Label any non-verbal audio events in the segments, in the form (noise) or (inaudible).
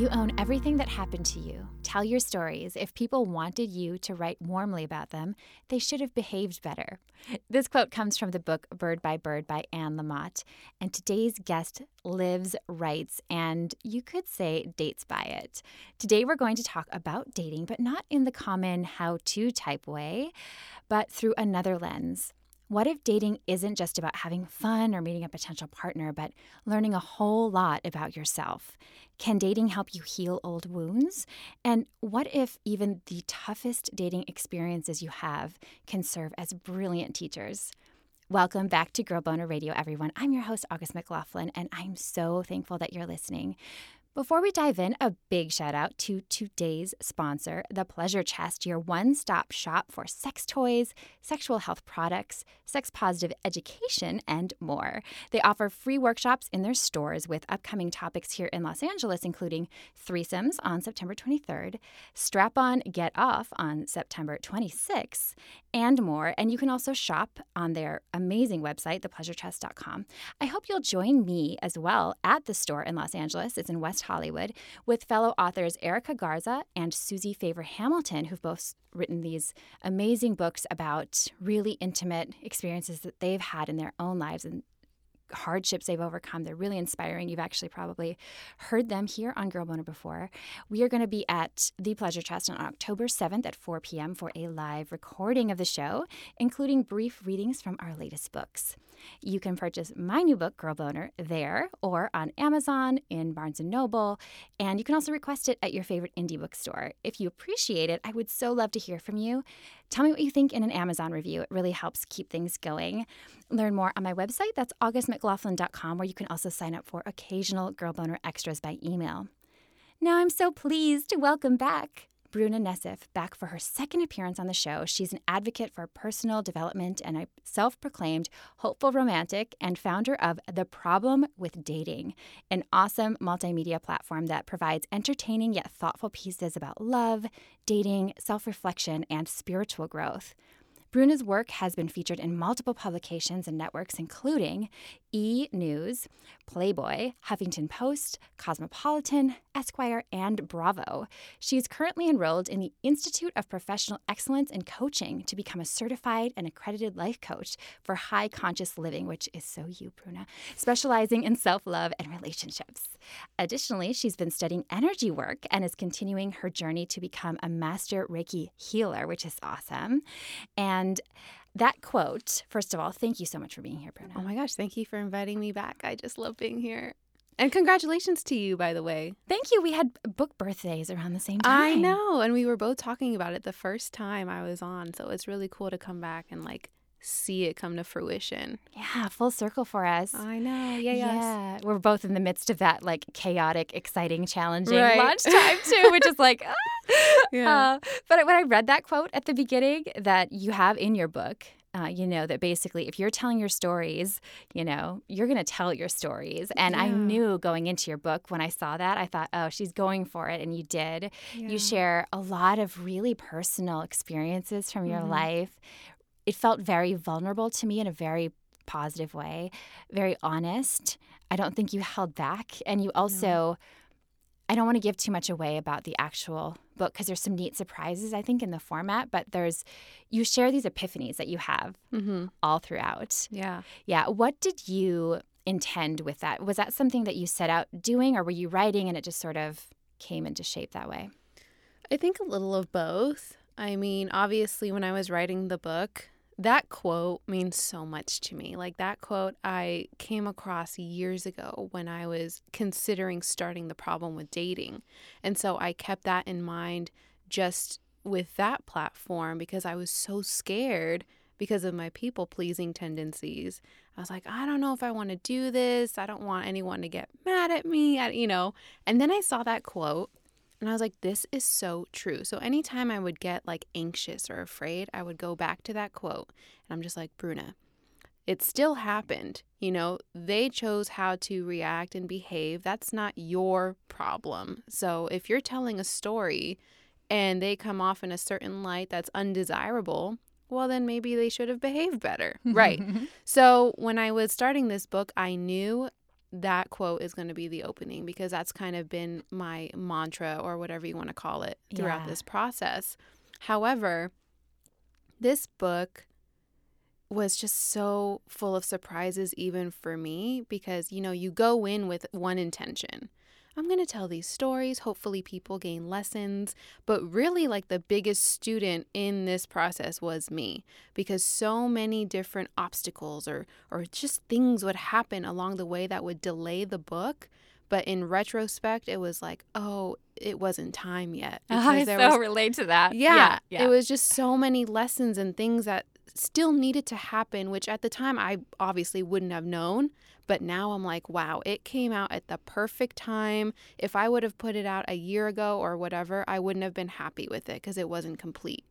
You own everything that happened to you. Tell your stories. If people wanted you to write warmly about them, they should have behaved better. This quote comes from the book Bird by Bird by Anne Lamott, and today's guest lives, writes, and you could say dates by it. Today we're going to talk about dating, but not in the common how to type way, but through another lens. What if dating isn't just about having fun or meeting a potential partner, but learning a whole lot about yourself? Can dating help you heal old wounds? And what if even the toughest dating experiences you have can serve as brilliant teachers? Welcome back to Girl Boner Radio, everyone. I'm your host, August McLaughlin, and I'm so thankful that you're listening. Before we dive in, a big shout out to today's sponsor, The Pleasure Chest, your one stop shop for sex toys, sexual health products, sex positive education, and more. They offer free workshops in their stores with upcoming topics here in Los Angeles, including threesomes on September 23rd, strap on, get off on September 26th, and more. And you can also shop on their amazing website, thepleasurechest.com. I hope you'll join me as well at the store in Los Angeles. It's in West Hollywood with fellow authors Erica Garza and Suzy Favor Hamilton, who've both written these amazing books about really intimate experiences that they've had in their own lives. And hardships they've overcome. They're really inspiring. You've actually probably heard them here on Girl Boner before. We are going to be at the Pleasure Chest on October 7th at 4 p.m. for a live recording of the show, including brief readings from our latest books. You can purchase my new book, Girl Boner, there or on Amazon, in Barnes & Noble, and you can also request it at your favorite indie bookstore. If you appreciate it, I would so love to hear from you. Tell me what you think in an Amazon review. It really helps keep things going. Learn more on my website. That's augustmclaughlin.com, where you can also sign up for occasional Girl Boner extras by email. Now I'm so pleased to welcome back Bruna Nessif back for her second appearance on the show. She's an advocate for personal development and a self proclaimed hopeful romantic and founder of The Problem with Dating, an awesome multimedia platform that provides entertaining yet thoughtful pieces about love, dating, self reflection, and spiritual growth. Bruna's work has been featured in multiple publications and networks, including E! News, Playboy, Huffington Post, Cosmopolitan, Esquire, and Bravo. She is currently enrolled in the Institute of Professional Excellence in Coaching to become a certified and accredited life coach for high conscious living, which is so you, Bruna, specializing in self love and relationships. Additionally, she's been studying energy work and is continuing her journey to become a master Reiki healer, which is awesome. And that quote, first of all, thank you so much for being here, Bruna. Oh my gosh, thank you for inviting me back. I just love being here. And congratulations to you, by the way. Thank you. We had book birthdays around the same time. I know. And we were both talking about it the first time I was on. So it's really cool to come back and like see it come to fruition. Yeah, full circle for us. I know. Yeah, yeah. We're both in the midst of that like chaotic, exciting, challenging right. launch time too, which is like, (laughs) ah. yeah. Uh, but when I read that quote at the beginning that you have in your book, uh, you know, that basically if you're telling your stories, you know, you're going to tell your stories. And yeah. I knew going into your book when I saw that, I thought, oh, she's going for it. And you did. Yeah. You share a lot of really personal experiences from your mm-hmm. life. It felt very vulnerable to me in a very positive way, very honest. I don't think you held back. And you also, no. I don't want to give too much away about the actual book because there's some neat surprises I think in the format, but there's you share these epiphanies that you have mm-hmm. all throughout. Yeah. Yeah. What did you intend with that? Was that something that you set out doing or were you writing and it just sort of came into shape that way? I think a little of both. I mean, obviously when I was writing the book, that quote means so much to me. Like that quote I came across years ago when I was considering starting the problem with dating. And so I kept that in mind just with that platform because I was so scared because of my people pleasing tendencies. I was like, I don't know if I want to do this. I don't want anyone to get mad at me, I, you know. And then I saw that quote and I was like, this is so true. So anytime I would get like anxious or afraid, I would go back to that quote and I'm just like, Bruna, it still happened. You know, they chose how to react and behave. That's not your problem. So if you're telling a story and they come off in a certain light that's undesirable, well, then maybe they should have behaved better. right. (laughs) So when I was starting this book, I knew that quote is going to be the opening because that's kind of been my mantra or whatever you want to call it throughout Yeah. this process. However, this book was just so full of surprises, even for me, because you know, you go in with one intention. I'm going to tell these stories. Hopefully, people gain lessons. But really, like the biggest student in this process was me because so many different obstacles or, or just things would happen along the way that would delay the book. But in retrospect, it was like, oh, it wasn't time yet. (laughs) I so was- relate to that. yeah, yeah. it was just so many lessons and things that still needed to happen, which at the time I obviously wouldn't have known. But now I'm like, wow, it came out at the perfect time. If I would have put it out a year ago or whatever, I wouldn't have been happy with it because it wasn't complete.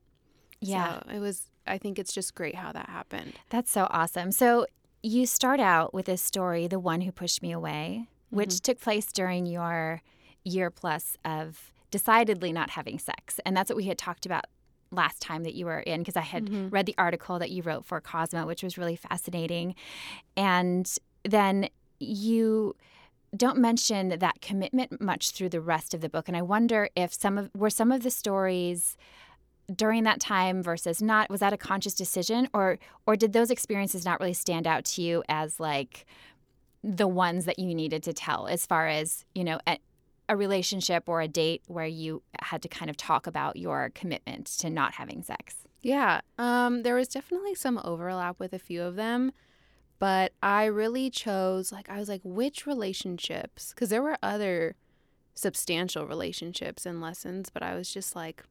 yeah. So it was, I think it's just great how that happened. That's so awesome. So you start out with this story, The One Who Pushed Me Away, which mm-hmm. took place during your year plus of decidedly not having sex. And that's what we had talked about last time that you were in because I had mm-hmm. read the article that you wrote for Cosmo, which was really fascinating. And then you don't mention that commitment much through the rest of the book. And i wonder if some of were some of the stories during that time versus not was that a conscious decision? Or or did those experiences not really stand out to you as like the ones that you needed to tell as far as you know a, relationship or a date where you had to kind of talk about your commitment to not having sex Yeah, um, there was definitely some overlap with a few of them, but I really chose like I was like which relationships because there were other substantial relationships and lessons, but I was just like,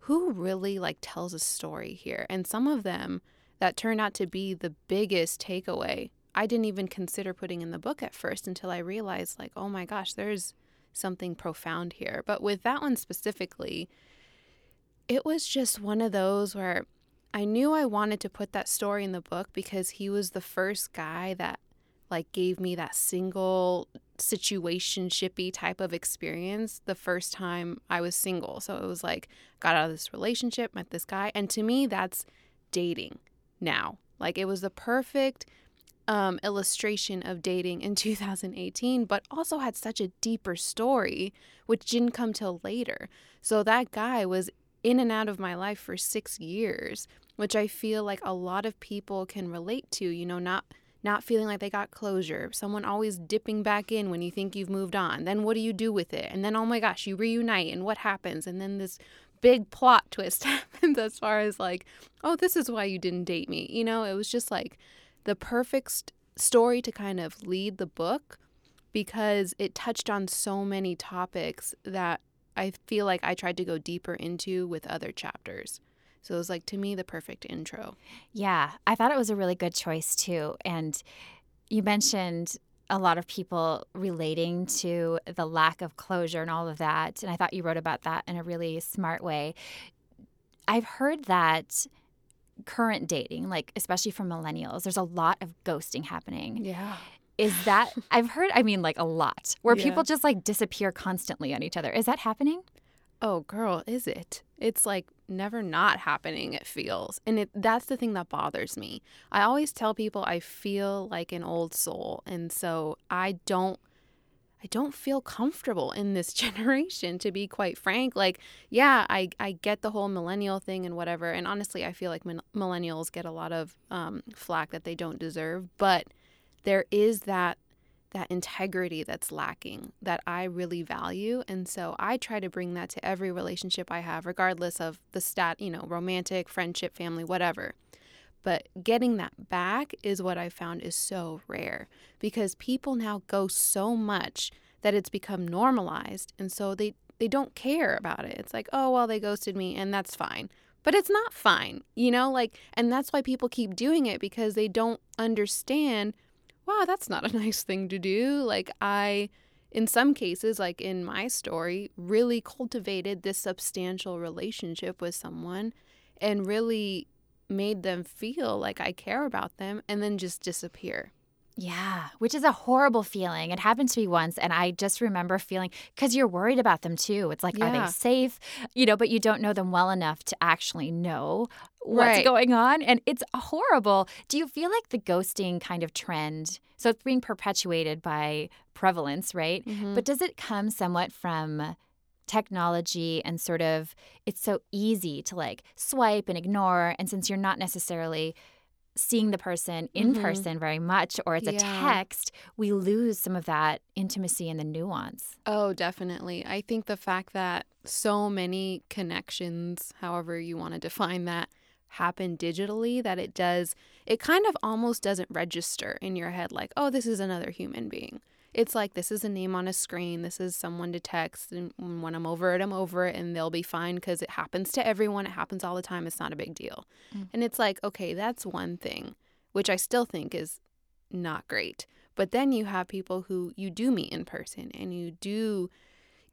who really like tells a story here? And some of them that turned out to be the biggest takeaway. I didn't even consider putting in the book at first until I realized like, oh my gosh, there's something profound here. But with that one specifically, it was just one of those where I knew I wanted to put that story in the book because he was the first guy that like gave me that single situation situationshipy type of experience the first time I was single. So it was like got out of this relationship, met this guy, and to me that's dating now. Like it was the perfect um, illustration of dating in (laughs) 2018, but also had such a deeper story, which didn't come till later. So that guy was in and out of my life for six years, which I feel like a lot of people can relate to. You know, not not feeling like they got closure, someone always dipping back in when you think you've moved on. Then what do you do with it? And then oh my gosh, you reunite, and what happens? And then this big plot (laughs) twist (laughs) happens as far as like, oh, this is why you didn't date me. You know, it was just like the perfect st- story to kind of lead the book because it touched on so many topics that I feel like I tried to go deeper into with other chapters. So it was like to me the perfect intro. Yeah, I thought it was a really good choice too. And you mentioned a lot of people relating to the lack of closure and all of that. And I thought you wrote about that in a really smart way. I've heard that current dating, like especially for millennials, there's a lot of ghosting happening. Yeah. Is that, I've heard, I mean, like a lot, where Yeah. people just like disappear constantly on each other. Is that happening? Oh, girl, is it? It's like never not happening, it feels. And it that's the thing that bothers me. I always tell people I feel like an old soul, and so I don't I don't feel comfortable in this (laughs) generation to be quite frank. Like, yeah, I I get the whole millennial thing and whatever, and honestly, I feel like min- millennials get a lot of um, flack that they don't deserve, but there is that that integrity that's lacking that I really value. And so I try to bring that to every relationship I have, regardless of the stat, you know, romantic, friendship, family, whatever. But getting that back is what I found is so rare because people now go so much that it's become normalized. And so they, they don't care about it. It's like, oh, well, they ghosted me and that's fine. but it's not fine, you know, like, and that's why people keep doing it because they don't understand, wow, that's not a (laughs) nice thing to do. Like, I, in some cases, like in my story, really cultivated this substantial relationship with someone and really made them feel like I care about them and then just disappear. Yeah, which is a horrible feeling. It happened to me once, and I just remember feeling because you're worried about them too. It's like, are Yeah. they safe? You know, but you don't know them well enough to actually know what's Right. going on. And it's horrible. Do you feel like the ghosting kind of trend? So it's being perpetuated by prevalence, right? Mm-hmm. But does it come somewhat from technology and sort of it's so easy to like swipe and ignore? And since you're not necessarily seeing the person in Mhm. person very much or it's a text, we lose some of that intimacy and the nuance. Oh, definitely. I think the fact that so many connections, however you want to define that, happen digitally, that it does, it kind of almost doesn't register in your head like, oh, this is another human being. It's like, this is a name on a screen. This is someone to text. And when I'm over it, I'm over it, and they'll be fine because it happens to everyone. It happens all the time. It's not a big deal. Mm. And it's like, okay, that's one thing, which I still think is not great. But then you have people who you do meet in person and you do,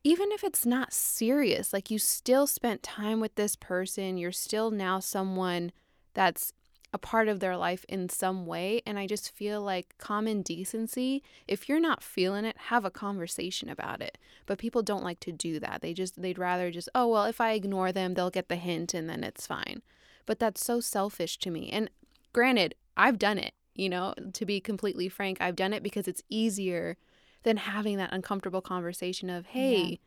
even if it's not serious, like you still spent time with this person, you're still now someone that's a part of their life in some way. And I just feel like common decency, if you're not feeling it, have a conversation about it. But people don't like to do that. They just, they'd rather just, oh, well, if I ignore them, they'll get the hint and then it's fine. But that's so selfish to me. And granted, I've done it, you know, to be completely frank, I've done it because it's easier than having that uncomfortable conversation of, hey,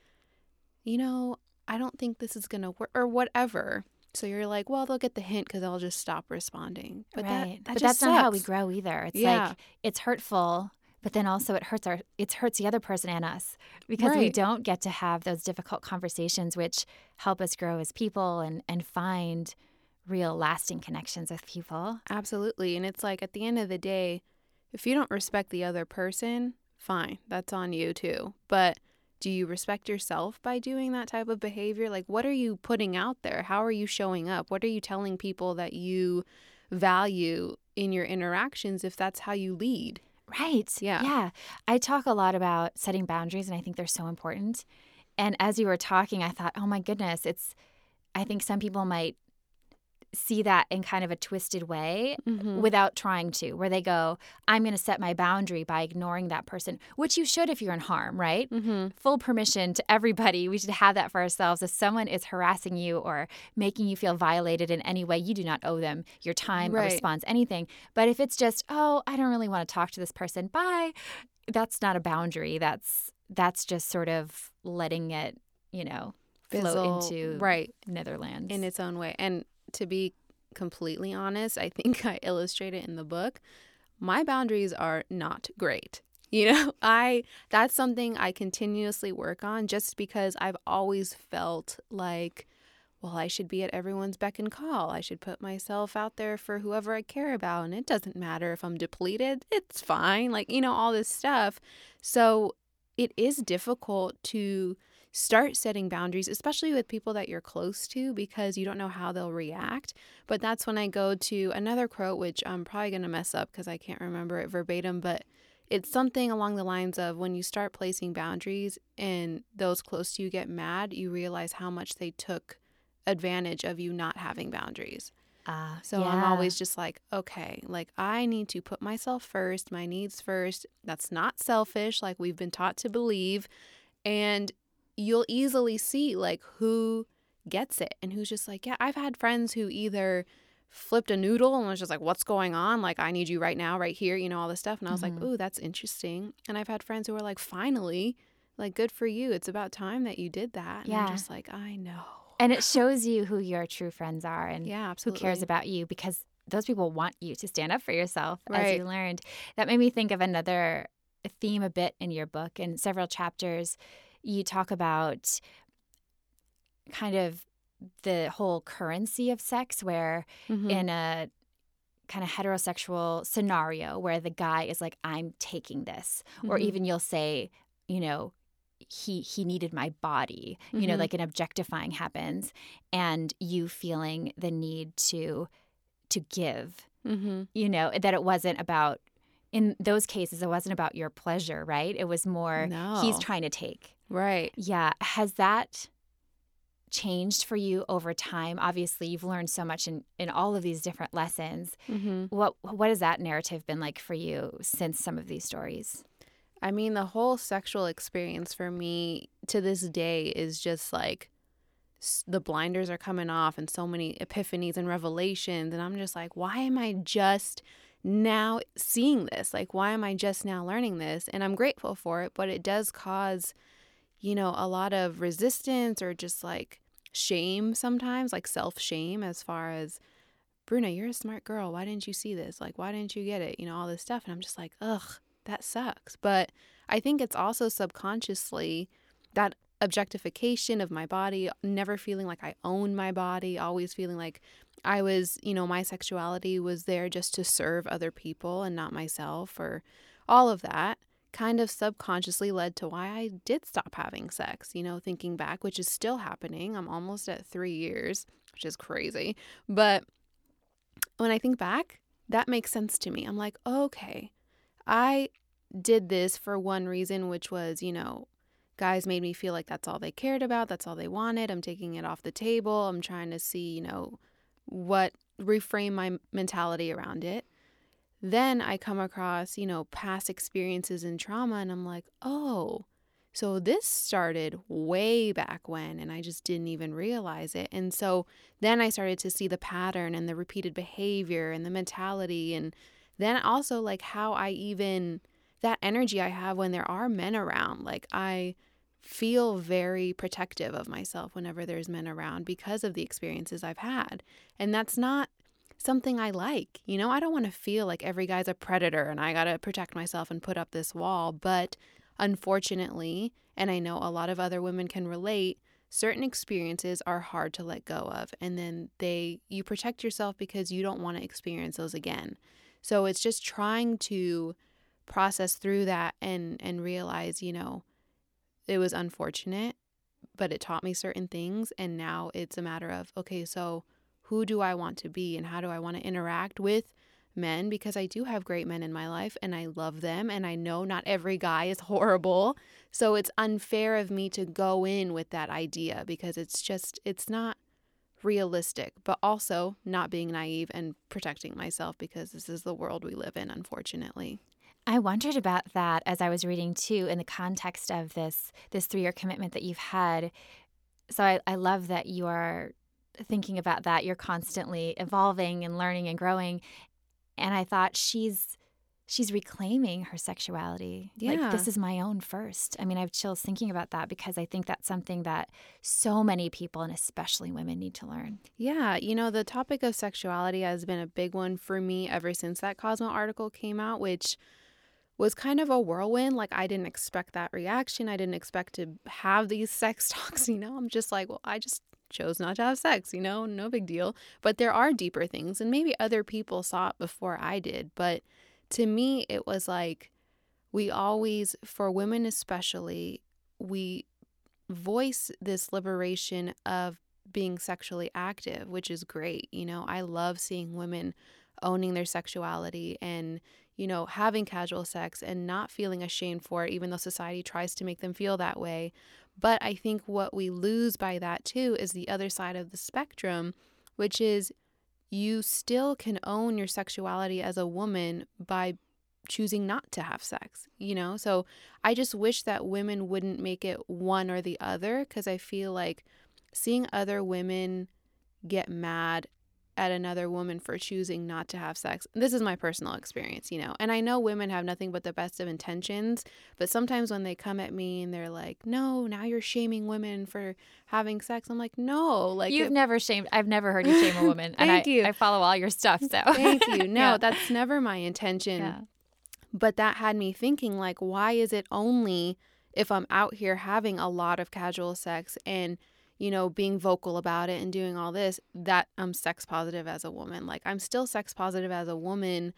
you know, I don't think this is going to work or whatever. So you're like, well, they'll get the hint because I'll just stop responding. But right. that but just that's not how we grow either. It's Yeah. like it's hurtful, but then also it hurts our it hurts the other person and us because we don't get to have those difficult conversations which help us grow as people and and find real lasting connections with people. Absolutely. And it's like at the end of the day, if you don't respect the other person, fine, that's on you too. But do you respect yourself by doing that type of behavior? Like, what are you putting out there? How are you showing up? What are you telling people that you value in your interactions if that's how you lead? Right. Yeah. Yeah. I talk a lot about setting boundaries and I think they're so important. And as you were talking, I thought, oh my goodness, it's, I think some people might see that in kind of a twisted way Mm-hmm. without trying to, where they go, I'm going to set my boundary by ignoring that person, which you should if you're in harm, right? Mm-hmm. Full permission to everybody. We should have that for ourselves. If someone is harassing you or making you feel violated in any way, you do not owe them your time or Right. response, anything. But if it's just, oh, I don't really want to talk to this person, bye, that's not a boundary. That's that's just sort of letting it, you know, float into right Netherlands. in its own way. And to be completely honest, I think (laughs) I illustrate it in the book. My boundaries are not great. (laughs) You know, I that's something I continuously work on just because I've always felt like well, I should be at everyone's beck and call. I should put myself out there for whoever I care about and it doesn't matter if I'm depleted. It's fine. Like, you know, all this stuff. So, it is difficult to start setting boundaries, especially with people that you're close to, because you don't know how they'll react. But that's when I go to another quote, which I'm probably going to mess up because I can't remember it verbatim, but it's something along the lines of when you start placing boundaries and those close to you get mad, you realize how much they took advantage of you not having boundaries. Ah, So I'm always just like, okay, like I need to put myself first, my needs first. That's not selfish, like we've been taught to believe. And you'll easily see like who gets it and who's just like, yeah, I've had friends who either flipped a noodle and was just like, what's going on? Like, I need you right now, right here, you know, all this stuff. And I was like, Mhm. ooh, that's interesting. And I've had friends who were like, finally, like, good for you. It's about time that you did that. And Yeah. I'm just like, I know. and it shows you who your true friends are and Yeah, who cares about you because those people want you to stand up for yourself as Right. you learned. That made me think of another theme a bit in your book. In several chapters, you talk about kind of the whole currency of sex, where Mhm. in a kind of heterosexual scenario where the guy is like, I'm taking this, or Mhm. even you'll say, you know, he he needed my body you know Mhm. like an objectifying happens and you feeling the need to to give Mm-hmm. you know that it wasn't about in those cases it wasn't about your pleasure right it was more he's trying to take Right. yeah has that changed for you over time obviously you've learned so much in in all of these different lessons Mm-hmm. what what has that narrative been like for you since some of these stories I mean, the whole sexual experience for me to this day is just like the blinders are coming off and so many epiphanies and revelations. And I'm just like, why am I just now seeing this? Like, why am I just now learning this? And I'm grateful for it, but it does cause, you know, a lot of resistance or just like shame sometimes, like self shame as far as. Bruna, you're a smart girl. Why didn't you see this? Like, why didn't you get it? You know, all this stuff. And I'm just like, ugh, that sucks. But I think it's also subconsciously that objectification of my body, never feeling like I own my body, always feeling like I was, you know, my sexuality was there just to serve other people and not myself, or all of that kind of subconsciously led to why I did stop having sex, you know, thinking back, which is still happening. I'm almost at three years, which is crazy. But when I think back, that makes sense to me. I'm like, okay, I did this for one reason, which was, you know, guys made me feel like that's all they cared about, that's all they wanted. I'm taking it off the table. I'm trying to see, you know, what reframe my mentality around it. Then I come across, you know, past experiences and trauma, and I'm like, oh, so this started way back when, and I just didn't even realize it. And so then I started to see the pattern and the repeated behavior and the mentality, and then also like how I even that energy I have when there are men around. Like I feel very protective of myself whenever there's men around because of the experiences I've had. And that's not something I like. You know, I don't want to feel like every guy's a predator and I got to protect myself and put up this wall, but unfortunately, and I know a lot of other women can relate, certain experiences are hard to let go of and then they you protect yourself because you don't want to experience those again. So it's just trying to process through that and and realize, you know, it was unfortunate, but it taught me certain things and now it's a matter of okay, so who do I want to be and how do I want to interact with men because I do have great men in my life and I love them and I know not every guy is (laughs) horrible. So it's unfair of me to go in with that idea because it's just it's not realistic, but also not being naive and protecting myself because this is the world we live in unfortunately. I wondered about that as I was reading too, in the context of this this three year commitment that you've had. So I, I love that you are thinking about that. You're constantly evolving and learning and growing. And I thought she's she's reclaiming her sexuality. Like Yeah. this is my own first. I mean, I have chills thinking about that because I think that's something that so many people and especially women need to learn. Yeah, you know, the topic of sexuality has been a big one for me ever since that Cosmo article came out, which was kind of a whirlwind. Like, I didn't expect that reaction. I didn't expect to have these (laughs) sex talks, you know? I'm just like, well, I just chose not to have sex, you know? No big deal. But there are deeper things, and maybe other people saw it before I did. But to me, it was like we always, for women especially, we voice this liberation of being sexually active, which is great. You know, I love seeing women owning their sexuality and, you know, having casual sex and not feeling ashamed for it, even though society tries to make them feel that way. But I think what we lose by that too is the other side of the spectrum, which is you still can own your sexuality as a woman by choosing not to have sex, you know? So I just wish that women wouldn't make it one or the other because I feel like seeing other women get mad at another woman for choosing not to have sex. This is my personal experience, you know. And I know women have nothing but the best of intentions, but sometimes when they come at me and they're like, "No, now you're shaming women for having sex." I'm like, "No, like You've it- never shamed. I've never heard you shame a woman, (laughs) and Thank I, you. I follow all your stuff. So Thank you. (laughs) No, Yeah. that's never my intention. yeah. But that had me thinking like why is it only if I'm out here having a lot of casual sex and you know being vocal about it and doing all this that I'm sex positive as a woman. Like I'm still sex positive as a woman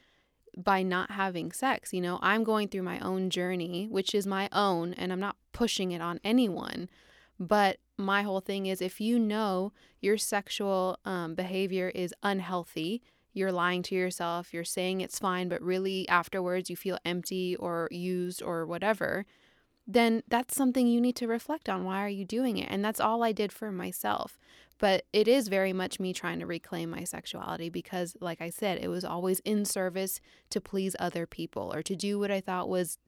by not having sex. You know, I'm going through my own journey, which is my own, and I'm not pushing it on anyone. But my whole thing is if you know your sexual um, behavior is unhealthy, you're lying to yourself, you're saying it's fine, but really afterwards you feel empty or used or whatever, then that's something you need to reflect on. Why are you doing it? And that's all I did for myself. But it is very much me trying to reclaim my sexuality because, like I said, it was always in service to please other people or to do what I thought was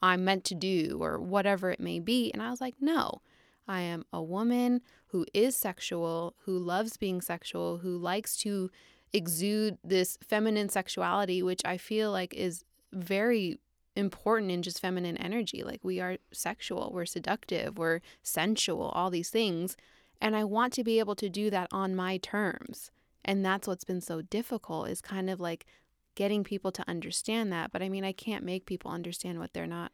I'm meant to do or whatever it may be. And I was like, no, I am a woman who is sexual, who loves being sexual, who likes to exude this feminine sexuality, which I feel like is very important in just feminine energy. Like we are sexual, we're seductive, we're sensual, all these things. And I want to be able to do that on my terms. And that's what's been so difficult is kind of like getting people to understand that. But I mean, I can't make people understand what they're not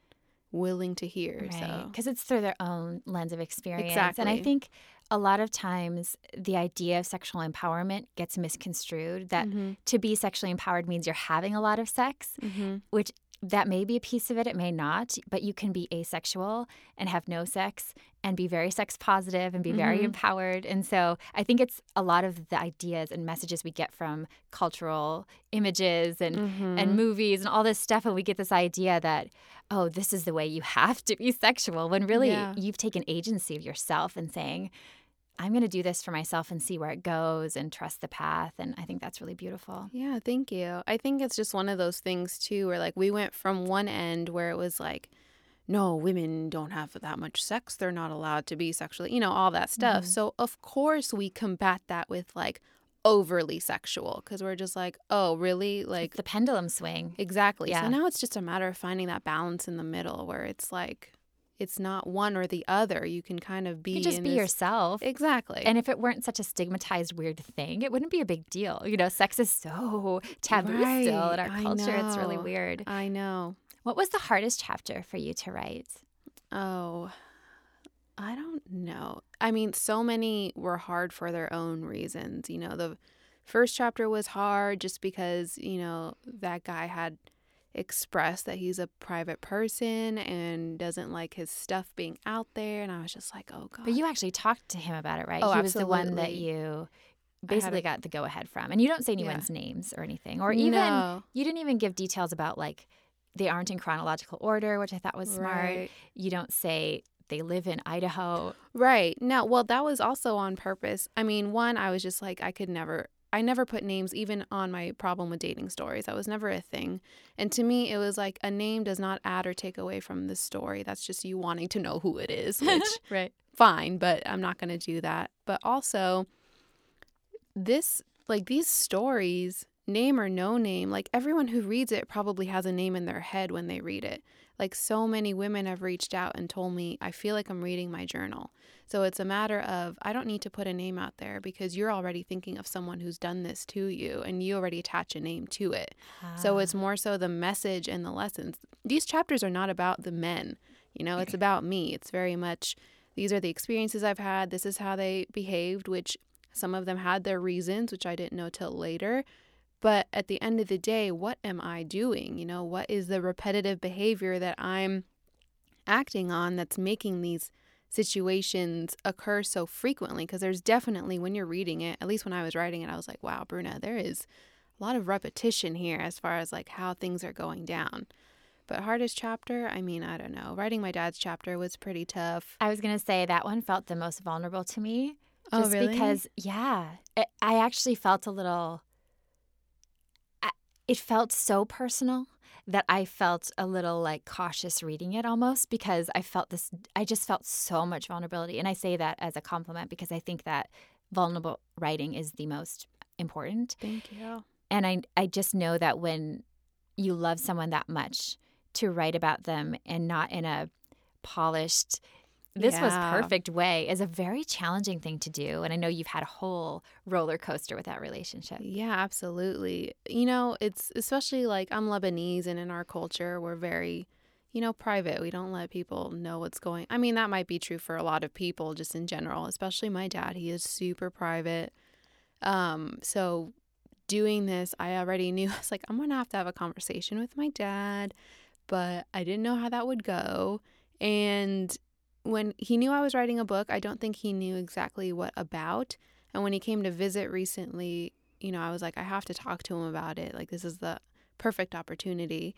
willing to hear. Right. So Because it's through their own lens of experience. Exactly. And I think a lot of times the idea of sexual empowerment gets misconstrued that Mhm. to be sexually empowered means you're having a lot of sex, Mhm. which that may be a piece of it, it may not, but you can be asexual and have no sex and be very sex positive and be very Mhm. empowered. And so I think it's a lot of the ideas and messages we get from cultural images and Mhm. and movies and all this stuff and we get this idea that oh this is the way you have to be sexual when really Yeah. you've taken agency of yourself and saying i'm going to do this for myself and see where it goes and trust the path and i think that's really beautiful Yeah, thank you. I think it's just one of those things too where like we went from one end where it was like no, women don't have that much sex. They're not allowed to be sexually, you know, all that stuff. Mhm. So, of course, we combat that with like overly sexual because we're just like, oh, really? Like, the pendulum swing exactly. Yeah. So now it's just a matter of finding that balance in the middle where it's like, it's not one or the other. You can kind of be you just be this- yourself Exactly. and if it weren't such a stigmatized weird thing it wouldn't be a big deal you know sex is so taboo still in our I culture it's really weird I know. what was the hardest chapter for you to write Oh, I don't know. I mean, so many were hard for their own reasons. You know, the first chapter was hard just because, you know, that guy had expressed that he's a private person and doesn't like his stuff being out there. And I was just like, oh, God. But you actually talked to him about it, right? Oh, he was the one that you basically got the go ahead from. And you don't say Yeah. anyone's names or anything. Or even No. you didn't even give details about like they aren't in chronological order, which I thought was smart. Right. You don't say they live in Idaho. Right. No, well, that was also on purpose. I mean, one, I was just like, I could never, I never put names even on my problem with dating stories. That was never a thing. And to me, it was like a name does not add or take away from the story. That's just you wanting to know who it is, (laughs) which right. fine, but I'm not going to do that. But also, this, like these stories, name or no name, like everyone who reads it probably has a name in their head when they read it. Like so many women have reached out and told me, I feel like I'm reading my journal. So it's a matter of, I don't need to put a name out there because you're already thinking of someone who's done this to you and you already attach a name to it. So Ah. it's more so the message and the lessons. These chapters are not about the men, you know, it's about me. It's very much these are the experiences I've had. This is how they behaved, which some of them had their reasons, which I didn't know till later. But at the end of the day, what am I doing? You know, what is the repetitive behavior that I'm acting on that's making these situations occur so frequently? Because there's definitely, when you're reading it, at least when I was writing it, I was like, wow, Bruna, there is a lot of repetition here as far as like how things are going down. But hardest chapter, I mean, I don't know. Writing my dad's chapter was pretty tough. I was going to say that one felt the most vulnerable to me. Oh, Just really? because, yeah, it, I actually felt a little, it felt so personal that I felt a little like cautious reading it almost because I felt this, I just felt so much vulnerability. And I say that as a compliment because I think that vulnerable writing is the most important. Thank you. And I, I just know that when you love someone that much, to write about them and not in a polished, this was perfect way is a very challenging thing to do. And I know you've had a whole roller coaster with that relationship. Yeah, absolutely. You know, it's especially like I'm Lebanese and in our culture, we're very, you know, private. We don't let people know what's going. I mean, that might be true for a lot of people just in general, especially my dad. He is super private. Um, so doing this, I already knew (laughs) I was like, I'm going to have to have a conversation with my dad, but I didn't know how that would go. And when he knew I was writing a book, I don't think he knew exactly what about. And when he came to visit recently, you know, I was like, I have to talk to him about it. Like, this is the perfect opportunity.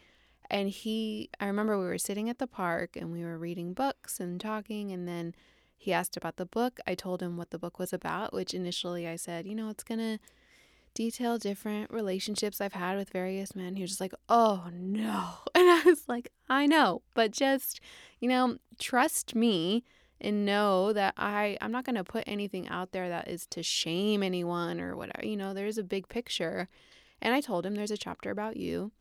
And he, I remember we were sitting at the park and we were reading books and talking. And then he asked about the book. I told him what the book was about, which initially I said, you know, it's going to detail different relationships I've had with various men. He was just like, oh no. (laughs) And I was like, I know, but just, you know, trust me and know that I I'm not going to put anything out there that is to shame anyone or whatever. You know, there's a big picture. And I told him there's a chapter about you.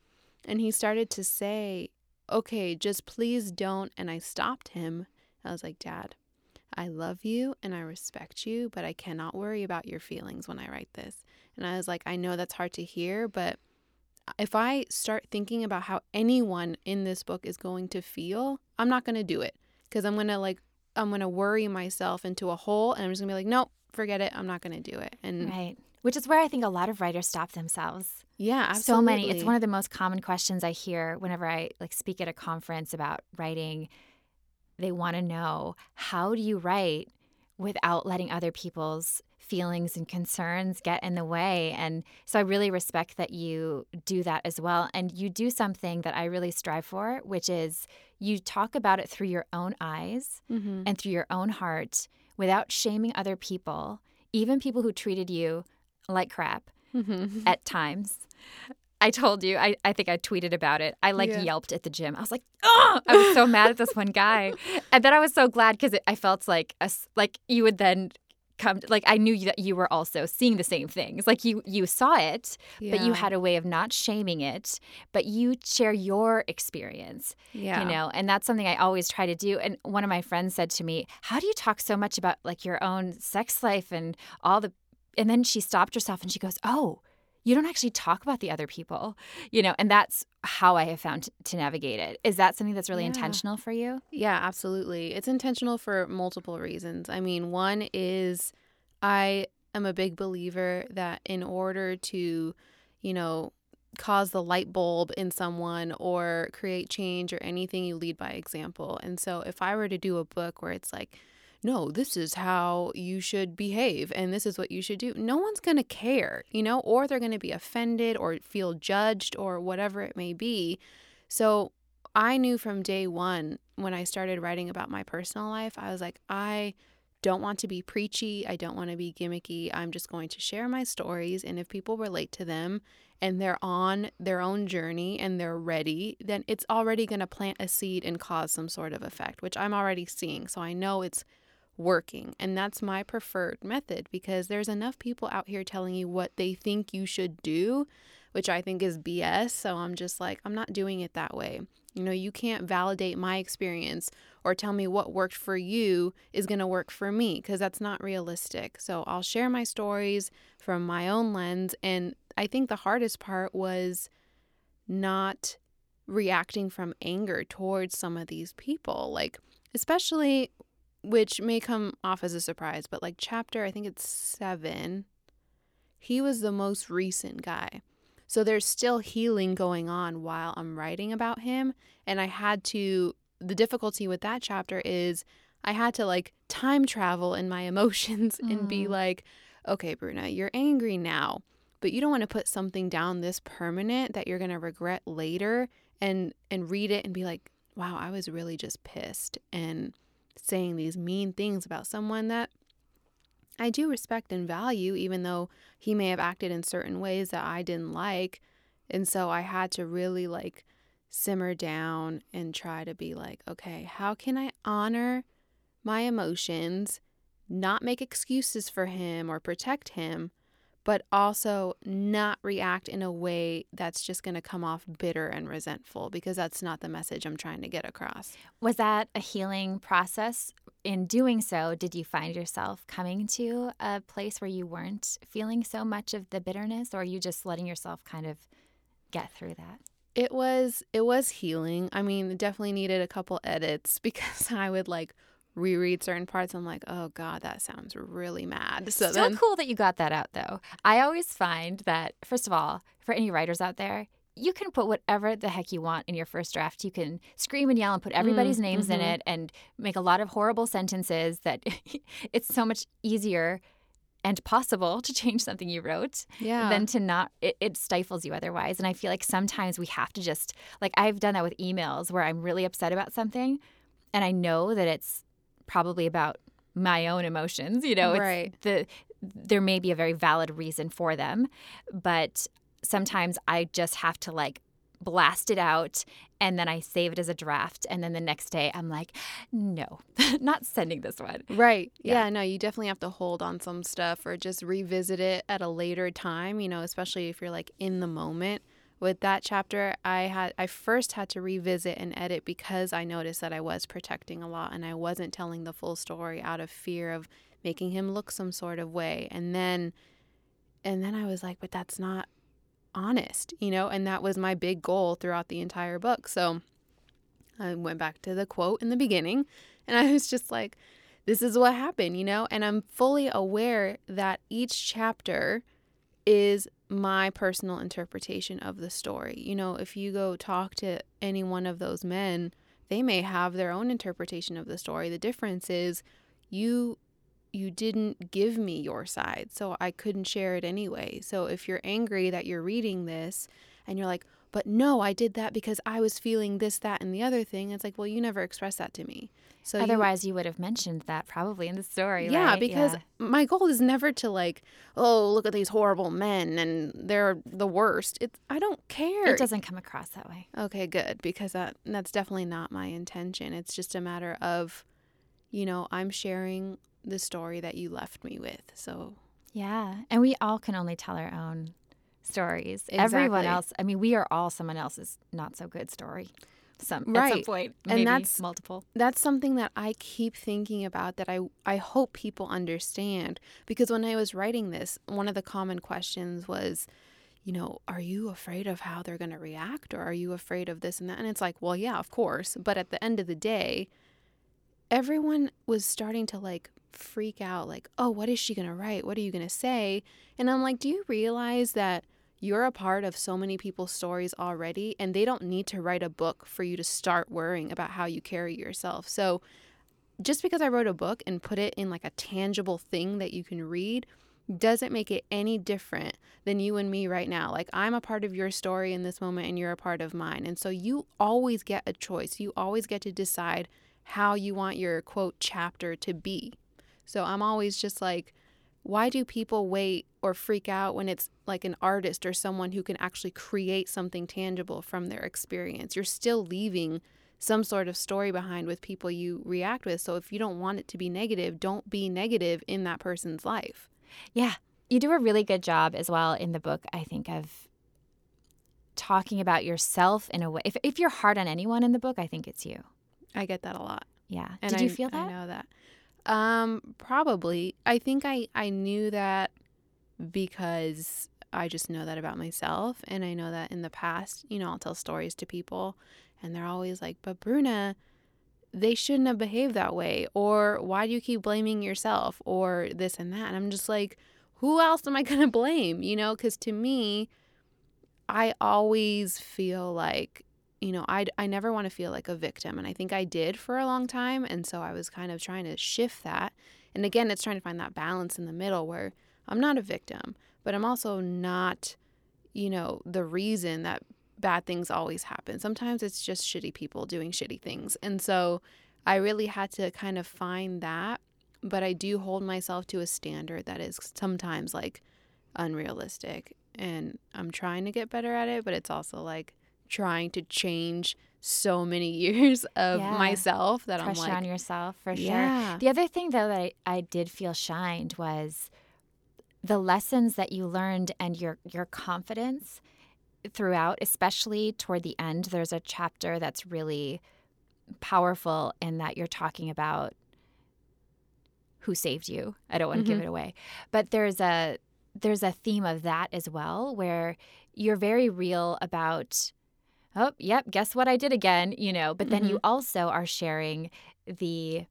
And he started to say, "Okay, just please don't." And I stopped him. I was like, "Dad, I love you and I respect you, but I cannot worry about your feelings when I write this." And I was like, "I know that's hard to hear, but if I start thinking about how anyone in this book is going to feel, I'm not going to do it because I'm going to like I'm going to worry myself into a hole and I'm just going to be like, nope, forget it. I'm not going to do it. And right. Which is where I think a lot of writers stop themselves. Yeah, absolutely. So many. It's one of the most common questions I hear whenever I like speak at a conference about writing. They want to know, how do you write without letting other people's feelings and concerns get in the way. And so I really respect that you do that as well. And you do something that I really strive for, which is you talk about it through your own eyes mm-hmm. and through your own heart without shaming other people, even people who treated you like crap mm-hmm. at times. I told you, I, I think I tweeted about it. I like yeah. yelped at the gym. I was like, oh, I was so mad at this one guy. (laughs) And then I was so glad because I felt like a, like you would then come like I knew that you were also seeing the same things. Like you you saw it, yeah. but you had a way of not shaming it, but you share your experience. Yeah. You know, and that's something I always try to do. And one of my friends said to me, "How do you talk so much about like your own sex life and all the and then she stopped herself and she goes, "Oh, you don't actually talk about the other people, you know, and that's how I have found to navigate it. Is that something that's really yeah. intentional for you? Yeah, absolutely. It's intentional for multiple reasons. I mean, one is I am a big believer that in order to, you know, cause the light bulb in someone or create change or anything, you lead by example. And so if I were to do a book where it's like, no, this is how you should behave and this is what you should do. No one's going to care, you know, or they're going to be offended or feel judged or whatever it may be. So I knew from day one when I started writing about my personal life, I was like, I don't want to be preachy. I don't want to be gimmicky. I'm just going to share my stories. And if people relate to them and they're on their own journey and they're ready, then it's already going to plant a seed and cause some sort of effect, which I'm already seeing. So I know it's working. And that's my preferred method because there's enough people out here telling you what they think you should do, which I think is BS. So I'm just like, I'm not doing it that way. You know, you can't validate my experience or tell me what worked for you is going to work for me because that's not realistic. So I'll share my stories from my own lens. And I think the hardest part was not reacting from anger towards some of these people. Like, especially which may come off as a surprise, but like chapter, I think it's seven, he was the most recent guy. So there's still healing going on while I'm writing about him. And I had to, the difficulty with that chapter is I had to like time travel in my (laughs) emotions mm. and be mm. like, okay, Bruna, you're angry now, but you don't want to put something down this permanent that you're going to regret later and and read it and be like, wow, I was really just pissed. And saying these mean things about someone that I do respect and value, even though he may have acted in certain ways that I didn't like. And so I had to really like simmer down and try to be like, okay, how can I honor my emotions, not make excuses for him or protect him, but also not react in a way that's just going to come off bitter and resentful because that's not the message I'm trying to get across. Was that a healing process? In doing so, did you find yourself coming to a place where you weren't feeling so much of the bitterness or are you just letting yourself kind of get through that? It was it was healing. I mean, definitely needed a couple edits (laughs) because I would like reread certain parts, I'm like, oh God, that sounds really mad. So Still then, cool that you got that out though. I always find that first of all, for any writers out there, you can put whatever the heck you want in your first draft. You can scream and yell and put everybody's Mm, names in mhm. it and make a lot of horrible sentences that (laughs) it's so much easier and possible to change something you wrote yeah. than to not it, it stifles you otherwise and i feel like sometimes we have to just like i've done that with emails where i'm really upset about something and i know that it's probably about my own emotions you know it's Right. the there may be a very valid reason for them but sometimes i just have to like blast it out and then i save it as a draft and then the next day i'm like no (laughs) not sending this one Right. Yeah. Yeah. no, you definitely have to hold on some stuff or just revisit it at a later time, you know, especially if you're like in the moment. With that chapter, I had I first had to revisit and edit because I noticed that I was protecting a lot and I wasn't telling the full story out of fear of making him look some sort of way. And then and then I was like, but that's not honest, you know, and that was my big goal throughout the entire book. So I went back to the quote in the beginning and I was just like, this is what happened, you know? And I'm fully aware that each chapter is my personal interpretation of the story. You know, if you go talk to any one of those men, they may have their own interpretation of the story. The difference is you you didn't give me your side, so I couldn't share it anyway. So if you're angry that you're reading this and you're like, but no, I did that because I was feeling this, that, and the other thing. It's like, well, you never expressed that to me. So otherwise you would have mentioned that probably in the story yeah, right? because Yeah. my goal is never to like, oh, look at these horrible men and they're the worst. It's I don't care. it doesn't come across that way Okay, good because that that's definitely not my intention. It's just a matter of, you know, I'm sharing the story that you left me with. So Yeah. And we all can only tell our own stories. Everyone else, I mean, we are all someone else's not so good story. Some at some Right. point, And that's- multiple. that's something that I keep thinking about that I I hope people understand because when I was writing this, one of the common questions was, you know, are you afraid of how they're going to react or are you afraid of this and that? And it's like, well, yeah, of course, but at the end of the day, everyone was starting to like freak out like, "Oh, what is she going to write? What are you going to say?" And I'm like, "Do you realize that you're a part of so many people's stories already, and they don't need to write a book for you to start worrying about how you carry yourself. So, just because I wrote a book and put it in like a tangible thing that you can read doesn't make it any different than you and me right now. Like, I'm a part of your story in this moment, and you're a part of mine. And so, you always get a choice. You always get to decide how you want your quote chapter to be. So, I'm always just like, why do people wait or freak out when it's like an artist or someone who can actually create something tangible from their experience? You're still leaving some sort of story behind with people you react with. So if you don't want it to be negative, don't be negative in that person's life. Yeah. You do a really good job as well in the book, I think, of talking about yourself in a way. If, if you're hard on anyone in the book, I think it's you. I get that a lot. Yeah. And Did you I- feel that? I know that. Um, probably. I think I I knew that because I just know that about myself, and I know that in the past, you know, I'll tell stories to people, and they're always like, "But Bruna, they shouldn't have behaved that way," or "Why do you keep blaming yourself?" or this and that. And I'm just like, who else am I (laughs) gonna blame? You know, because to me, I always feel like you know, I I never want to feel like a victim, and I think I did for a long time, and so I was kind of trying to shift that. And again, it's trying to find that balance in the middle where I'm not a victim, but I'm also not, you know, the reason that bad things always happen. Sometimes it's just shitty people doing shitty things. And so I really had to kind of find that, but I do hold myself to a standard that is sometimes like unrealistic. And I'm trying to get better at it, but it's also like trying to change so many (laughs) years of Yeah. myself that Pressure I'm like on yourself, for sure. Yeah. The other thing, though, that I, I did feel shined was the lessons that you learned and your your confidence throughout, especially toward the end. There's a chapter that's really powerful in that you're talking about who saved you. I don't want to give Mhm. it away, but there's a there's a theme of that as well, where you're very real about. Oh, yep. Guess what I did again, you know. But then you also are sharing the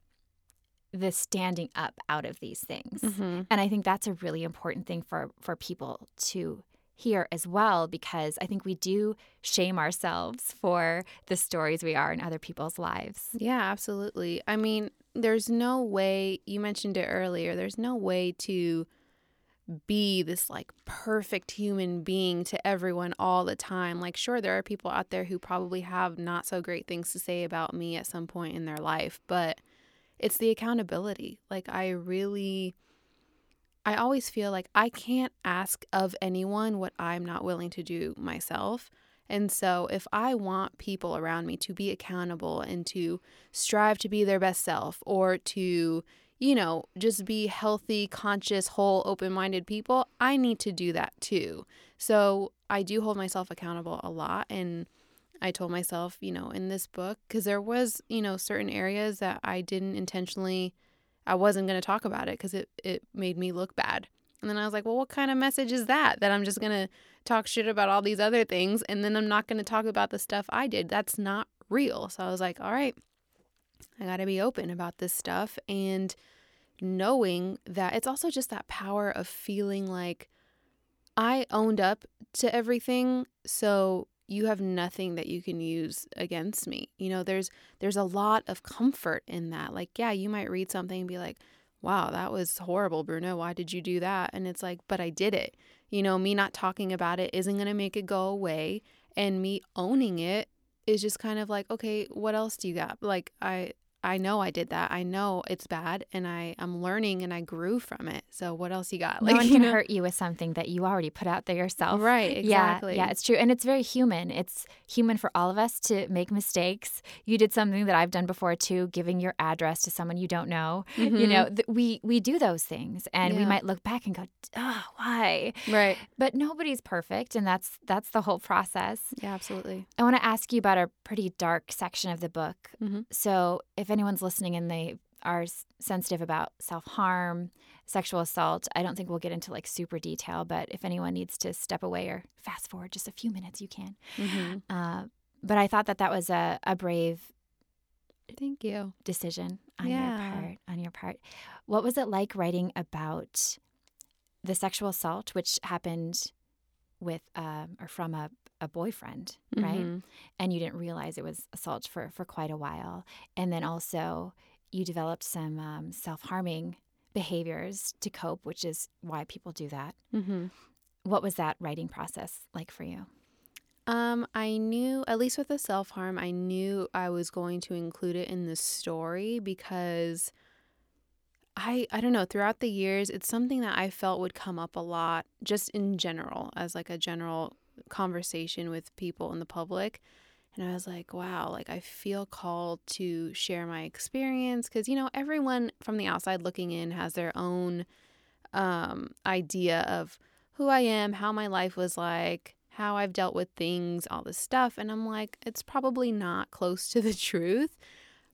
the standing up out of these things. Mm-hmm. And I think that's a really important thing for for people to hear as well because I think we do shame ourselves for the stories we are in other people's lives. Yeah, absolutely. I mean, there's no way, you mentioned it earlier, there's no way to be this like perfect human being to everyone all the time. Like, sure, there are people out there who probably have not so great things to say about me at some point in their life, but it's the accountability. Like, I really. I always feel like I can't ask of anyone what I'm not willing to do myself. And so, if I want people around me to be accountable and to strive to be their best self or to, you know, just be healthy, conscious, whole, open minded people, I need to do that too. So, I do hold myself accountable a lot. And I told myself, you know, in this book, because there was, you know, certain areas that I didn't intentionally I wasn't going to talk about it because it, it made me look bad. And then I was like, well, what kind of message is that? That I'm just going to talk shit about all these other things and then I'm not going to talk about the stuff I did. That's not real. So I was like, all right, I got to be open about this stuff and knowing that it's also just that power of feeling like I owned up to everything. So you have nothing that you can use against me. You know, there's there's a lot of comfort in that. Like, yeah, you might read something and be like, "Wow, that was horrible, Bruna. Why did you do that?" And it's like, "But I did it." You know, me not talking about it isn't going to make it go away, and me owning it is just kind of like, "Okay, what else do you got?" Like I I know I did that. I know it's bad and I I'm learning and I grew from it. So what else you got? (laughs) no one you can know? hurt you with something that you already put out there yourself. Right, exactly. Yeah, yeah, it's true. And it's very human. It's human for all of us to make mistakes. You did something that I've done before too, giving your address to someone you don't know. You know, th- we we do those things and we Mm-hmm. Might look back and go, "Oh, why?" Right. But nobody's perfect and that's that's the whole process. Yeah, absolutely. I want to ask you about a pretty dark section of the book. Mhm. So, if anyone's listening and they are sensitive about self harm, sexual assault, I don't think we'll get into like super detail, but if anyone needs to step away or fast forward just a few minutes, you can. hmm Uh, but I thought that that was a, a brave Thank you. decision on Yeah. your part. On your part, what was it like writing about the sexual assault, which happened with um, or from a, a boyfriend, right? Mhm. and you didn't realize it was assault for, for quite a while. And then also, you developed some um, self harming behaviors to cope, which is why people do that. Mm-hmm. What was that writing process like for you? Um, I knew, at least with the self harm, I knew I was going to include it in the story because I I don't know, throughout the years, it's something that I felt would come up a lot just in general as like a general conversation with people in the public. And I was like, wow, like I feel called to share my experience because you know, everyone from the outside looking in has their own um idea of who I am, how my life was like, how I've dealt with things, all this stuff. And I'm like, it's probably not close to the (laughs) truth.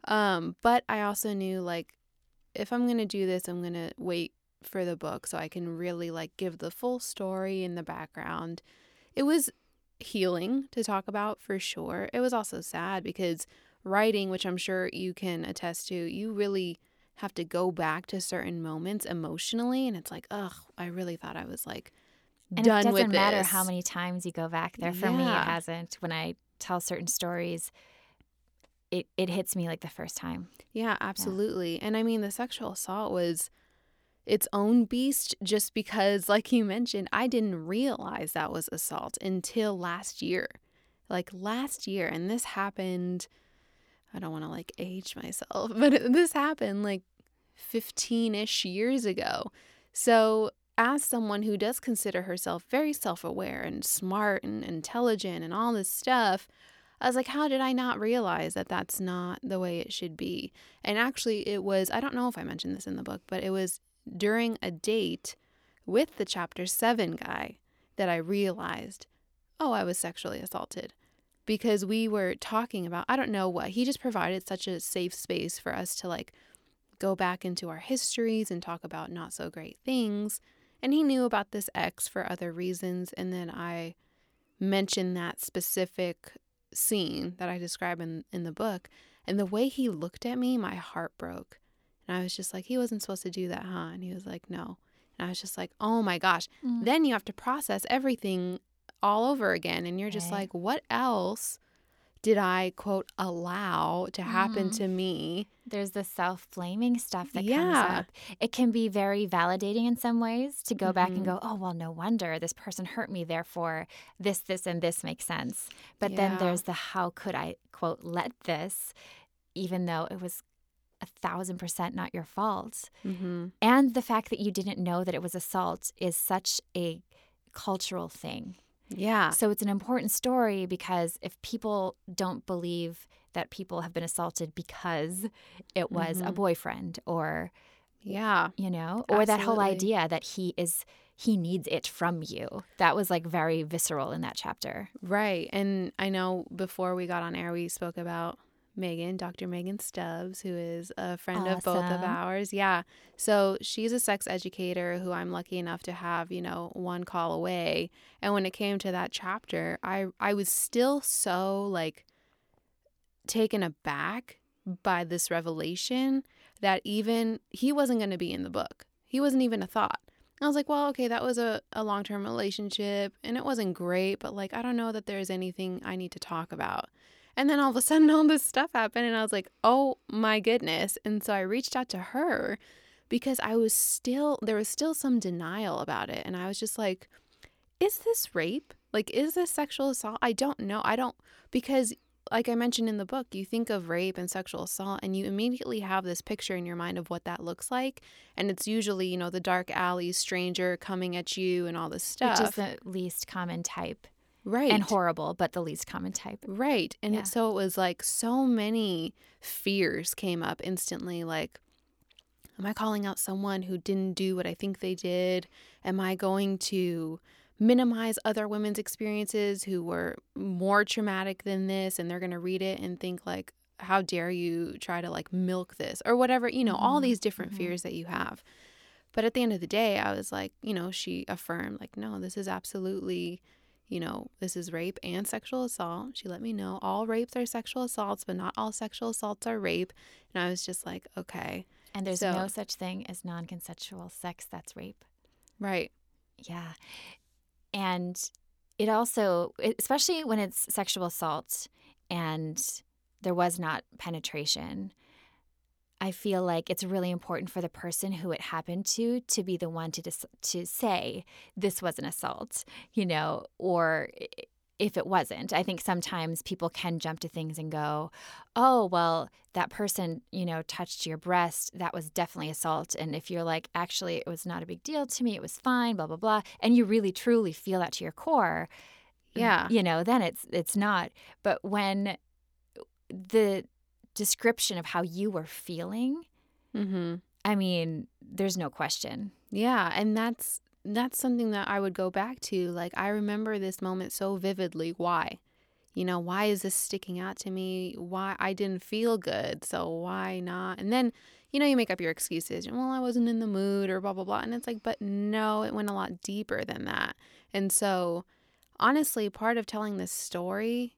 Um, but I also knew like if I'm gonna do this, I'm gonna wait for the book so I can really like give the full story in the background. It was healing to talk about for sure. It was also sad because writing, which I'm sure you can attest to, you really have to go back to certain moments emotionally and it's like, ugh, I really thought I was like And done it doesn't matter how many times you go back there. For me, it hasn't. When I tell certain stories, it, it hits me like the first time. Yeah, absolutely. And I mean, the sexual assault was its own beast just because, like you mentioned, I didn't realize that was assault until last year. Like last year. And this happened, I don't want to like age myself, (laughs) but this happened like 15 ish years ago. So, as someone who does consider herself very self aware and smart and intelligent and all this stuff, I was like, how did I not realize that that's not the way it should be? And actually, it was, I don't know if I mentioned this in the book, but it was during a date with the chapter seven guy that I realized, oh, I was sexually assaulted. Because we were talking about, I don't know what, he just provided such a safe space for us to like go back into our histories and talk about not so great things. And he knew about this ex for other reasons. And then I mentioned that specific scene that I describe in, in the book. And the way he looked at me, my heart broke. And I was just like, he wasn't supposed to do that, huh? And he was like, no. And I was just like, oh my gosh. Mm. Then you have to process everything all over again. And you're just Right. like, what else did I, quote, allow to happen Mhm. to me? There's the self blaming stuff that Yeah. comes up. It can be very validating in some ways to go back and Mhm. go, oh, well, no wonder this person hurt me. Therefore, this, this, and this makes sense. But then there's the how could I, quote, let this, even though it was a thousand percent not your fault. Mm-hmm. And the fact that you didn't know that it was assault is such a cultural thing. Yeah. So it's an important story because if people don't believe that people have been assaulted because it was a Mhm. boyfriend or, Yeah. you know, or that whole idea that he is he needs it from you. That was like very visceral in that chapter. Right. And I know before we got on air, we spoke about Megan, Dr. Megan Stubbs, who is a friend of both of ours. Yeah. So she's a sex educator who I'm lucky enough to have, you know, one call away. And when it came to that chapter, I I was still so like taken aback by this revelation that even he wasn't going to be in the book. He wasn't even a thought. I was like, well, okay, that was a, a long term relationship and it wasn't great, but like, I don't know that there's anything I need to talk about. And then all of a sudden, (laughs) all this stuff happened, and I was like, oh my goodness. And so I reached out to her because I was still, there was still some denial about it. And I was just like, is this rape? Like, is this sexual assault? I don't know. I don't, because like I mentioned in the book, you think of rape and sexual assault, and you immediately have this picture in your mind of what that looks like. And it's usually, you know, the dark alley, stranger coming at you, and all this stuff. Which is the least common type. Right. And horrible, but the least common type. Right. And Yeah. it, so it was like so many fears came up instantly like, am I calling out someone who didn't do what I think they did? Am I going to minimize other women's experiences who were more traumatic than this and they're going to read it and think like, how dare you try to like milk this or whatever, you know, all Mhm, these different mhm. fears that you have. But at the end of the day, I was like, you know, she affirmed, like, no, this is absolutely you know, this is rape and sexual assault. She let me know all rapes are sexual assaults, but not all sexual assaults are rape. And I was just like, okay, And there's So- no such thing as non consensual sex that's rape. right. Yeah. And it also, especially when it's sexual assault and there was not penetration, I feel like it's really important for the person who it happened to to be the one to dis- to say this was an assault, you know, or if it wasn't. I think sometimes people can jump to things and go, "Oh, well, that person, you know, touched your breast. That was definitely assault." And if you're like, "Actually, it was not a big deal to me. It was fine, blah blah blah." And you really truly feel that to your core, Yeah. you know, then it's it's not. But when the description of how you were feeling, Mm-hmm. I mean, there's no question. Yeah. And that's, that's something that I would go back to. Like, I remember this moment so vividly. Why? You know, why is this sticking out to me? Why I didn't feel good. So why not? And then, you know, you make up your excuses. Well, I wasn't in the mood or blah, blah, blah. And it's like, but no, it went a lot deeper than that. And so, honestly, part of telling this story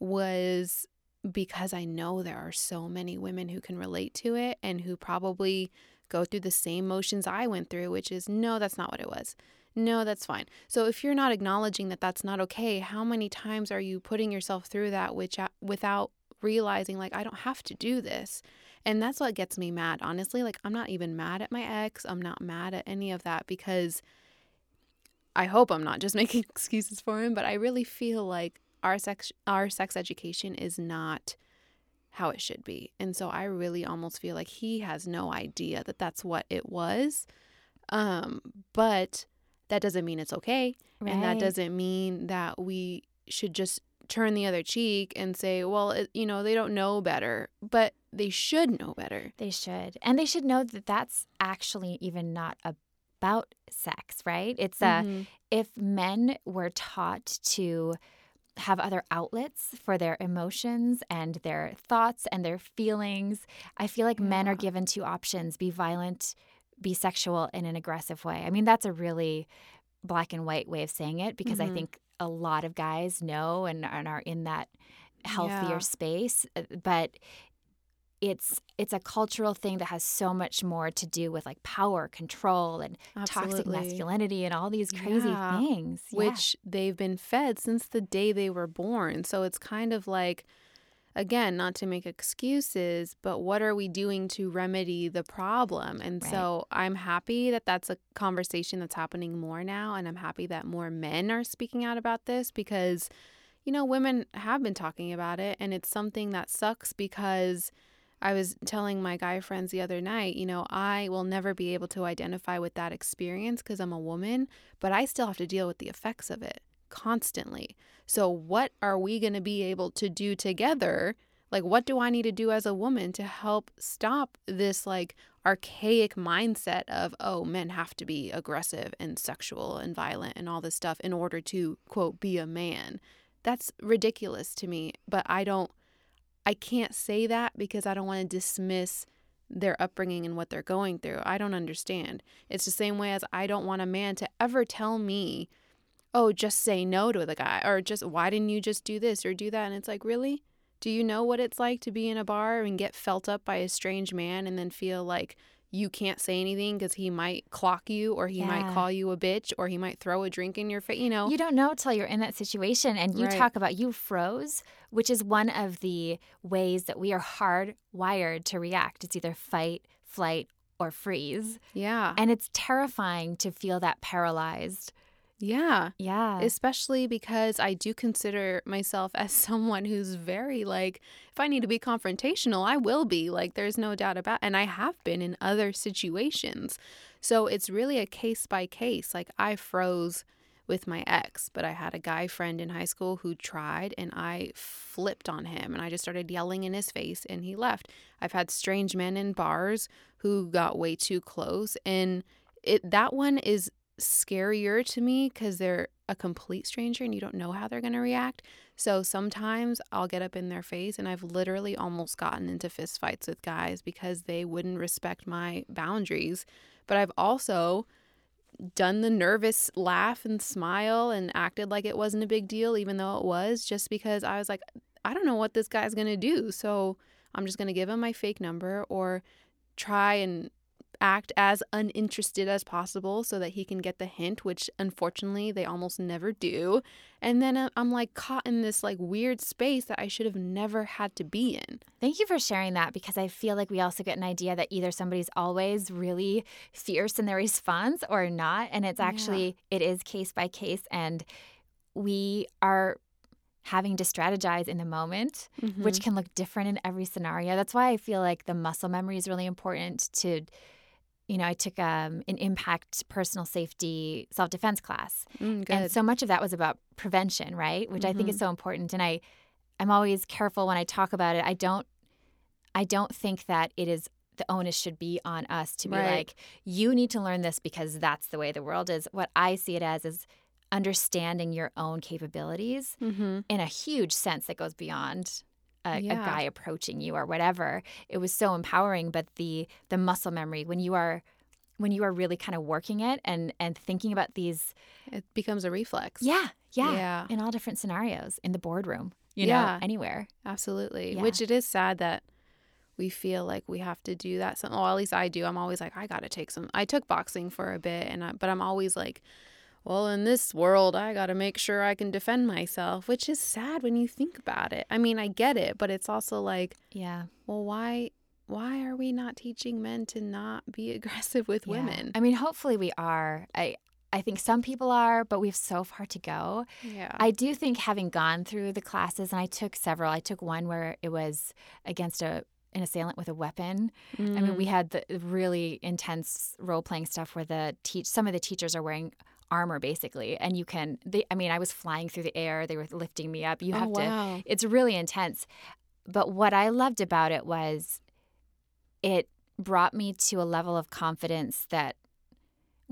was because I know there are so many women who can relate to it and who probably go through the same motions I went through, which is no, that's not what it was. No, that's fine. So if you're not acknowledging that that's not okay, how many times are you putting yourself through that which uh, without realizing like I don't have to do this? And that's what gets me mad, honestly. Like I'm not even mad at my ex. I'm not mad at any of that because I hope I'm not just (laughs) making excuses for him, but I really feel like our sex our sex education is not how it should be. And so I really almost feel like he has no idea that that's what it was. Um but that doesn't mean it's okay. And that doesn't mean that we should just turn the other cheek and say, well, it, you know, they don't know better, but they should know better. They should. And they should know that that's actually even not about sex, right? It's a Mhm. if men were taught to have other outlets for their emotions and their thoughts and their feelings, I feel like men are given two options be violent, be sexual in an aggressive way. I mean, that's a really black and white way of saying it because I Mhm. think a lot of guys know and, and are in that healthier Yeah. space. uh, But it's it's a cultural thing that has so much more to do with like power, control, and toxic masculinity and all these crazy Yeah. things. Yeah. which they've been fed since the day they were born. So it's kind of like, again, not to make excuses, but what are we doing to remedy the problem? And Right. so I'm happy that that's a conversation that's happening more now. And I'm happy that more men are speaking out about this because, you know, women have been talking about it. And it's something that sucks because. I was telling my guy friends the other night, you know, I will never be able to identify with that experience because I'm a woman, but I still have to deal with the effects of it constantly. So, what are we going to be able to do together? Like, what do I need to do as a woman to help stop this like archaic mindset of, oh, men have to be aggressive and sexual and violent and all this stuff in order to, quote, be a man? That's ridiculous to me, but I don't, I can't say that because I don't want to dismiss their upbringing and what they're going through. I don't understand. It's the same way as I don't want a man to ever tell me, oh, just say no to the guy or just, why didn't you just do this or do that? And it's like, really? Do you know what it's like to be in a bar and get felt up by a strange man and then feel like you can't say anything because he might clock you or he might call you a bitch or he might throw a drink in your face? You know? You don't know till you're in that situation. And you Right. talk about you froze, which is one of the ways that we are hardwired to react. It's either fight, flight, or freeze. yeah. And it's terrifying to feel that paralyzed. Yeah. Yeah. especially because I do consider myself as (laughs) someone who's very like if I need to be confrontational, I will be. Like there's no doubt about and I have been in other situations. So it's really a case by case. Like I froze with my ex, but I had a guy friend in high school who tried and I flipped on him and I just started yelling in his face and he left. I've had strange men in bars who got way too close and it that one is scarier to me because they're a complete stranger and you don't know how they're going to react. So sometimes I'll get up in their face and I've literally almost gotten into fistfights with guys because they wouldn't respect my boundaries. But I've also done the nervous laugh and smile and acted like it wasn't a big deal, even though it was, just because I was like, I don't know what this guy's going to do. So I'm just going to give him my fake number or try and act as uninterested as possible so that he can get the hint, which unfortunately they almost never do. And then uh, I'm like caught in this like weird space that I should have never had to be in. Thank you for sharing that because I feel like we also get an idea that either somebody's always really fierce in their (laughs) response or not. And it's Yeah. actually, it is case by case. And we are having to strategize in the moment, which can look different in every scenario. That's why I feel like the muscle memory is really important to. You know, I took um, an impact personal safety self defense class, Mm, and so much of that was about prevention, right? Which I think is so important. And I, I'm always careful when I talk about it. I don't, I don't think that it is the onus should be on us to be Right. like, you need to learn this because that's the way the world is. What I see it as is understanding your own capabilities mm-hmm. in a huge sense that goes beyond a, a guy approaching you or whatever. It was so empowering, but the the muscle memory when you are when you are really kind of working it and and thinking about these It becomes a reflex. yeah, yeah, Yeah. in all different scenarios in the boardroom, you Yeah. know, anywhere. Absolutely. Yeah. Which it is sad that we feel like we have to do that. Some, well, at least I do. I'm always like, I got to take some. I took boxing for a bit, and I, but I'm always like, well, in this world, I got to make sure I can defend myself, which is sad when you think about it. I mean, I get it, but it's also like, Yeah. well, why? Why are we not teaching men to not be (laughs) aggressive with Yeah. women? I mean, hopefully we are. I I think some people are, but we have so far to go. yeah. I do think having gone through the classes, and I took several. I took one where it was against a an assailant with a weapon. I mean, we mm. had the really intense role playing stuff where the teach some of the teachers are wearing armor basically, and you can. They, I mean, I was flying through the air. They were lifting me up. You Oh, have to. wow. It's really intense. But what I loved about it was it brought me to a level of confidence that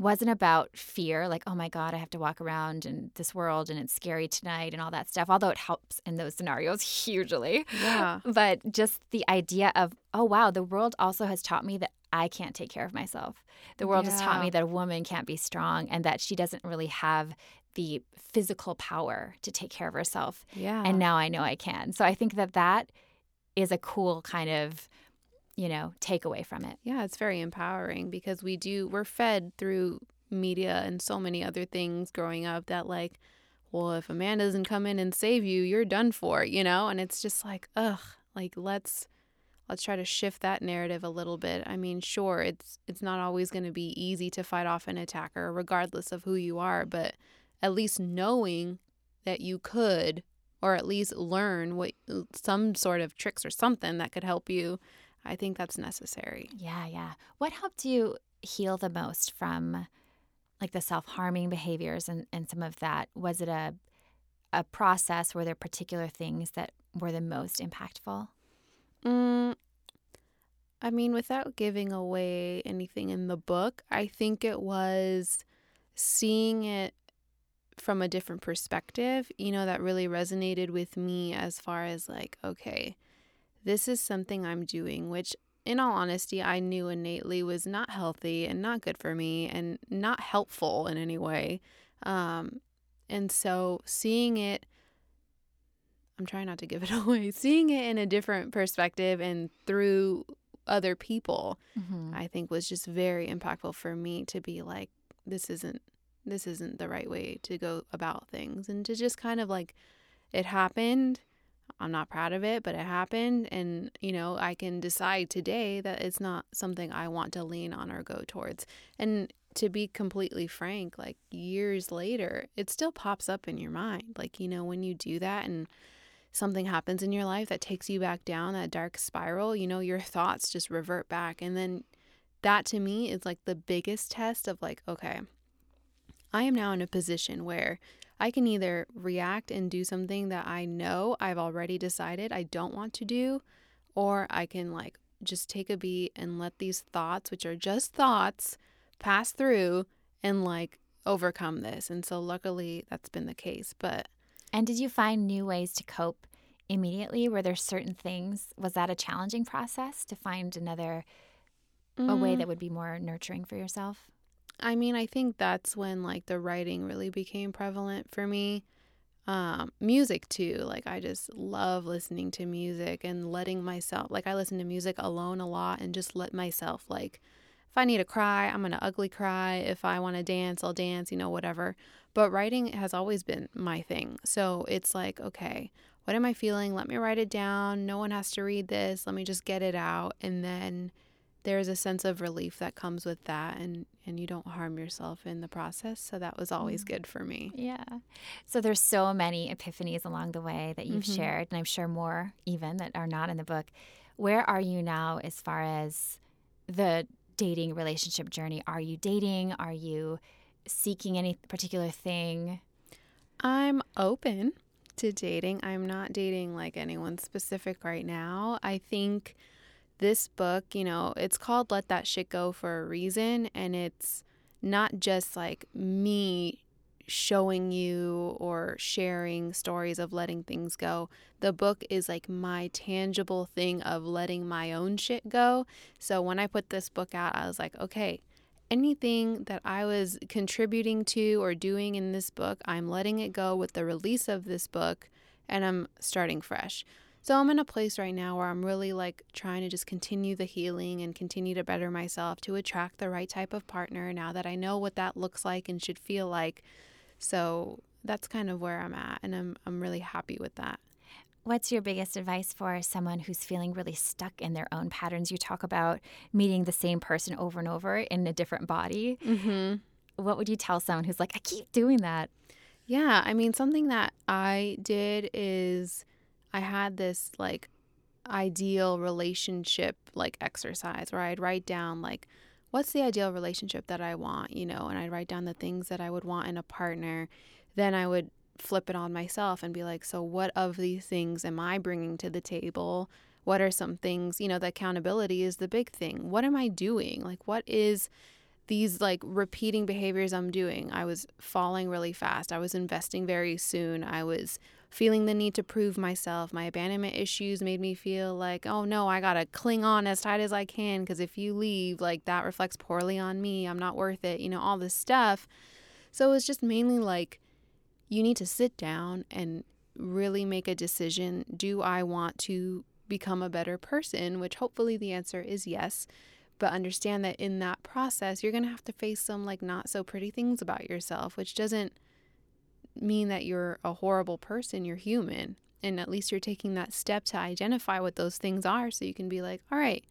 wasn't about fear, like, oh my God, I have to walk around in this world and it's scary tonight and all that stuff, although it helps in those scenarios (laughs) hugely. Yeah. But just the idea of, oh wow, the world also has taught me that I can't take care of myself. The world has taught me that a woman can't be strong and that she doesn't really have the physical power to take care of herself Yeah. and now I know I can. So I think that that is a cool kind of you know, take away from it. Yeah, it's very empowering because we do, we're fed through media and so many other things growing up that, like, well, if a man doesn't come in and save you, you're done for, you know? And it's just like, ugh, like, let's. Let's try to shift that narrative a little bit. I mean, sure, it's it's not always going to be easy to fight off an attacker regardless of who you are, but at least knowing that you could or at least learn what some sort of tricks or something that could help you I think that's necessary. Yeah, yeah. What helped you heal the most from like the self-harming behaviors and, and some of that? Was it a a process? Were there particular things that were the most impactful? Mm, I mean, without giving away anything in the book, I think it was seeing it from a different perspective, you know, that really resonated with me as far as like, okay, this is something I'm doing, which in all honesty, I knew innately was not healthy and not good for me and not helpful in any way. Um, and so seeing it, I'm trying not to give it (laughs) away, seeing it in a different perspective and through other people, mm-hmm. I think was just very impactful for me to be like, this isn't this isn't the right way to go about things and to just kind of like it happened I'm not proud of it, but it happened. And, you know, I can decide today that it's not something I want to lean on or go towards. And to be completely frank, like years later, it still pops up in your mind. Like, you know, when you do that and something happens in your life that takes you back down that dark spiral, you know, your thoughts just revert back. And then that to me is like the biggest test of like, okay, I am now in a position where I can either react and do something that I know I've already decided I don't want to do, or I can like just take a beat and let these thoughts, which are just thoughts, pass through and like overcome this. And so luckily that's been the case. But And did you find new ways to cope immediately? Were there certain things? Was that a challenging process to find another mm. a way mm. that would be more nurturing for yourself? I mean, I think that's when like the writing really became prevalent for me. Um, music too. Like I just love listening to music and letting myself like I listen to music alone a lot and just let myself like if I need to cry, I'm to ugly cry. If I want to dance, I'll dance, you know, whatever. But writing has always been my thing. So it's like, okay, what am I feeling? Let me write it down. No one has to read this. Let me just get it out and then there's a sense of relief that comes with that and and you don't harm yourself in the process so that was always mm. good for me. Yeah. So there's so many epiphanies along the way that you've mm-hmm. shared and i'm sure more even that are not in the book. Where are you now as far as the dating relationship journey? Are you dating? Are you seeking any particular thing? I'm open to dating. I'm not dating like anyone specific right now. I think this book, you know, it's called Let That Shit Go for a reason. And it's not just like me showing you or sharing stories of letting things go. The book is like my tangible thing of letting my own shit go. So when I put this book out, I was like, okay, anything that I was contributing to or doing in this book, I'm letting it go with the release of this book and I'm starting fresh. So I'm in a place right now where I'm really like trying to just continue the healing and continue to better myself to attract the right type of partner now that I know what that looks like and should feel like. So that's kind of where I'm at and I'm I'm really happy with that. What's your biggest advice for someone who's feeling really stuck in their own patterns? You talk about meeting the same person over and over in a different body. Mm-hmm. What would you tell someone who's like, I keep doing that? Yeah, I mean, something that I did is I had this like ideal relationship like exercise where I'd write down like what's the ideal relationship that I want, you know, and I'd write down the things that I would want in a partner. Then I would flip it on myself and be like, so what of these things am I bringing to the table? What are some things, you know, the accountability is the big thing. What am I doing? Like, what is these like repeating behaviors I'm doing? I was falling really fast. I was investing very soon. I was feeling the need to prove myself. My abandonment issues made me feel like, oh no, I gotta cling on as tight as I can because if you leave, like that reflects poorly on me. I'm not worth it, you know, all this stuff. So it was just mainly like, you need to sit down and really make a decision. Do I want to become a better person, which hopefully the answer is yes. But understand that in that process, you're going to have to face some like not so pretty things about yourself, which doesn't mean that you're a horrible person. You're human. And at least you're taking that step to identify what those things are so you can be like, all right,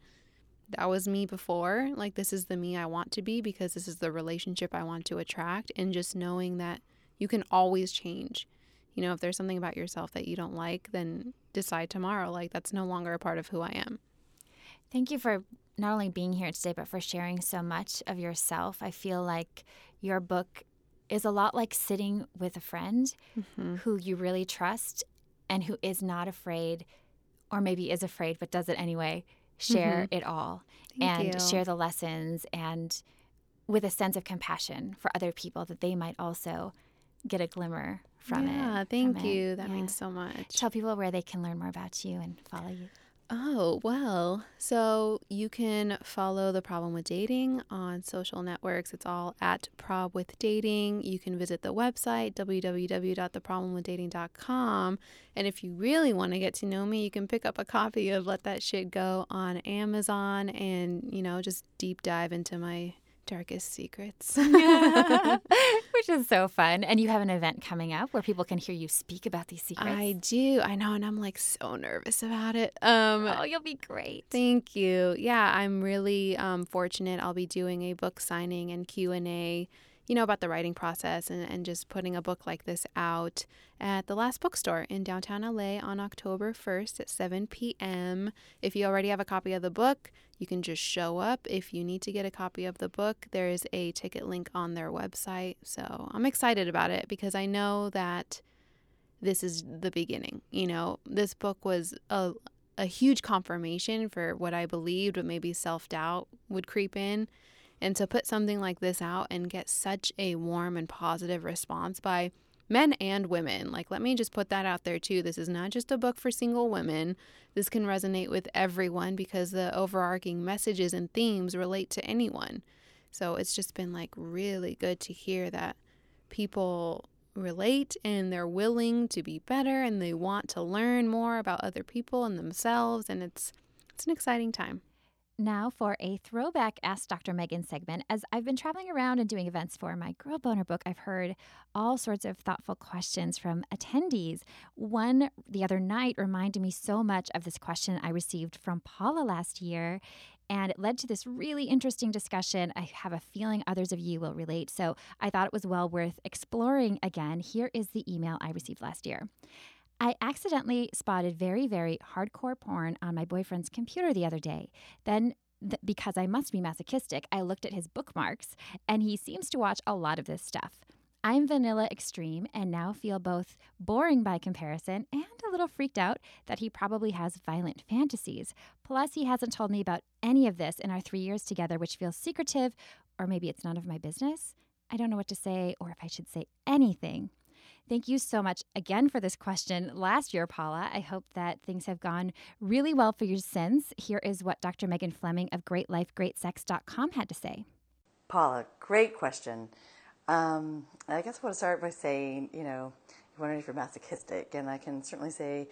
that was me before. Like, this is the me I want to be because this is the relationship I want to attract. And just knowing that you can always change. You know, if there's something about yourself that you don't like, then decide tomorrow, like, that's no longer a part of who I am. Thank you for not only being here today, but for sharing so much of yourself. I feel like your book is a lot like sitting with a friend mm-hmm. who you really trust and who is not afraid, or maybe is afraid but does it anyway, share mm-hmm. it all Thank and you. share the lessons and with a sense of compassion for other people that they might also get a glimmer from yeah, it. Yeah, thank you. It. That yeah. means so much. Tell people where they can learn more about you and follow you. Oh, well, so you can follow The Problem with Dating on social networks. It's all at Prob with Dating. You can visit the website, www.theproblemwithdating.com. And if you really want to get to know me, you can pick up a copy of Let That Shit Go on Amazon and, you know, just deep dive into my darkest secrets. (laughs) (laughs) (laughs) Which is so fun. And you have an event coming up where people can hear you speak about these secrets. I do. I know. And I'm like so nervous about it. Um, oh, you'll be great. Thank you. Yeah, I'm really um, fortunate. I'll be doing a book signing and Q&A you know, about the writing process and, and just putting a book like this out at the last bookstore in downtown LA on October 1st at 7 p.m. If you already have a copy of the book, you can just show up. If you need to get a copy of the book, there is a ticket link on their website. So I'm excited about it because I know that this is the beginning. You know, this book was a, a huge confirmation for what I believed, but maybe self doubt would creep in. And to put something like this out and get such a warm and positive response by men and women. Like, let me just put that out there too. This is not just a book for single women. This can resonate with everyone because the overarching messages and themes relate to anyone. So it's just been like really good to hear that people relate and they're willing to be better and they want to learn more about other people and themselves and it's it's an exciting time. Now, for a throwback Ask Dr. Megan segment. As I've been traveling around and doing events for my Girl Boner book, I've heard all sorts of thoughtful questions from attendees. One the other night reminded me so much of this question I received from Paula last year. And it led to this really interesting discussion. I have a feeling others of you will relate. So I thought it was well worth exploring again. Here is the email I received last year. I accidentally spotted very, very hardcore porn on my boyfriend's computer the other day. Then, th- because I must be masochistic, I looked at his bookmarks, and he seems to watch a lot of this stuff. I'm vanilla extreme and now feel both boring by comparison and a little freaked out that he probably has violent fantasies. Plus, he hasn't told me about any of this in our three years together, which feels secretive, or maybe it's none of my business. I don't know what to say or if I should say anything. Thank you so much again for this question last year, Paula. I hope that things have gone really well for you since. Here is what Dr. Megan Fleming of GreatLifeGreatSex.com had to say. Paula, great question. Um, I guess I want to start by saying, you know, you're wondering if you're masochistic, and I can certainly say,